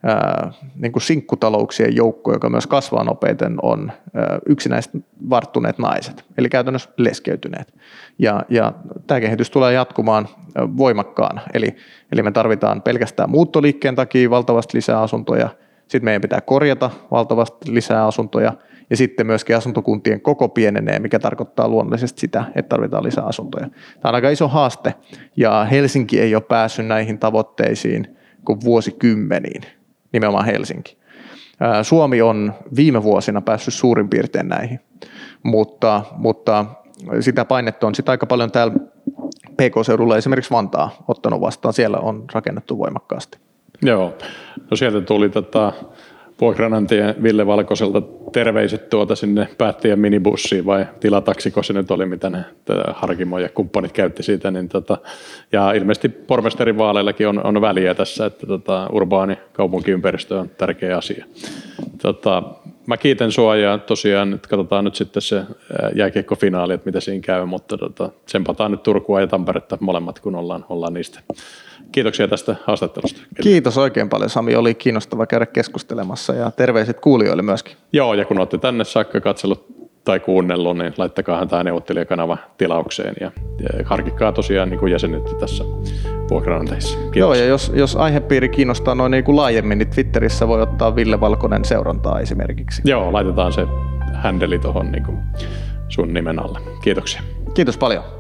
ää, niin kuin sinkkutalouksien joukko, joka myös kasvaa nopeiten, on ää, yksinäiset varttuneet naiset, eli käytännössä leskeytyneet. Ja, ja tämä kehitys tulee jatkumaan voimakkaana, eli, eli me tarvitaan pelkästään muuttoliikkeen takia valtavasti lisää asuntoja, sitten meidän pitää korjata valtavasti lisää asuntoja, ja sitten myöskin asuntokuntien koko pienenee, mikä tarkoittaa luonnollisesti sitä, että tarvitaan lisää asuntoja. Tämä on aika iso haaste ja Helsinki ei ole päässyt näihin tavoitteisiin kuin vuosikymmeniin, nimenomaan Helsinki. Suomi on viime vuosina päässyt suurin piirtein näihin, mutta, mutta sitä painetta on sitä aika paljon täällä PK-seudulla esimerkiksi Vantaa ottanut vastaan. Siellä on rakennettu voimakkaasti. Joo, no sieltä tuli tota, vuokranantajan Ville Valkoiselta terveiset tuota sinne päättäjän minibussiin vai tilataksiko se nyt oli, mitä ne Harkimo ja kumppanit käytti siitä. Niin tota, ja ilmeisesti pormesterin vaaleillakin on, on väliä tässä, että tota, urbaani kaupunkiympäristö on tärkeä asia. Tota, mä kiitän sua ja tosiaan että katsotaan nyt sitten se jääkiekkofinaali, että mitä siinä käy, mutta tota, tsempataan nyt Turkua ja Tamperetta molemmat, kun ollaan, ollaan niistä Kiitoksia tästä haastattelusta. Kiitos oikein paljon Sami, oli kiinnostava käydä keskustelemassa ja terveiset kuulijoille myöskin. Joo, ja kun olette tänne saakka katsellut tai kuunnellut, niin laittakaa tämä neuvottelijakanava tilaukseen ja, ja harkikkaa tosiaan niin kuin jäsenyttä tässä vuokranantajissa. Joo, ja jos, jos aihepiiri kiinnostaa noin niin kuin laajemmin, niin Twitterissä voi ottaa Ville Valkonen seurantaa esimerkiksi. Joo, laitetaan se händeli tuohon niin sun nimen alle. Kiitoksia. Kiitos paljon.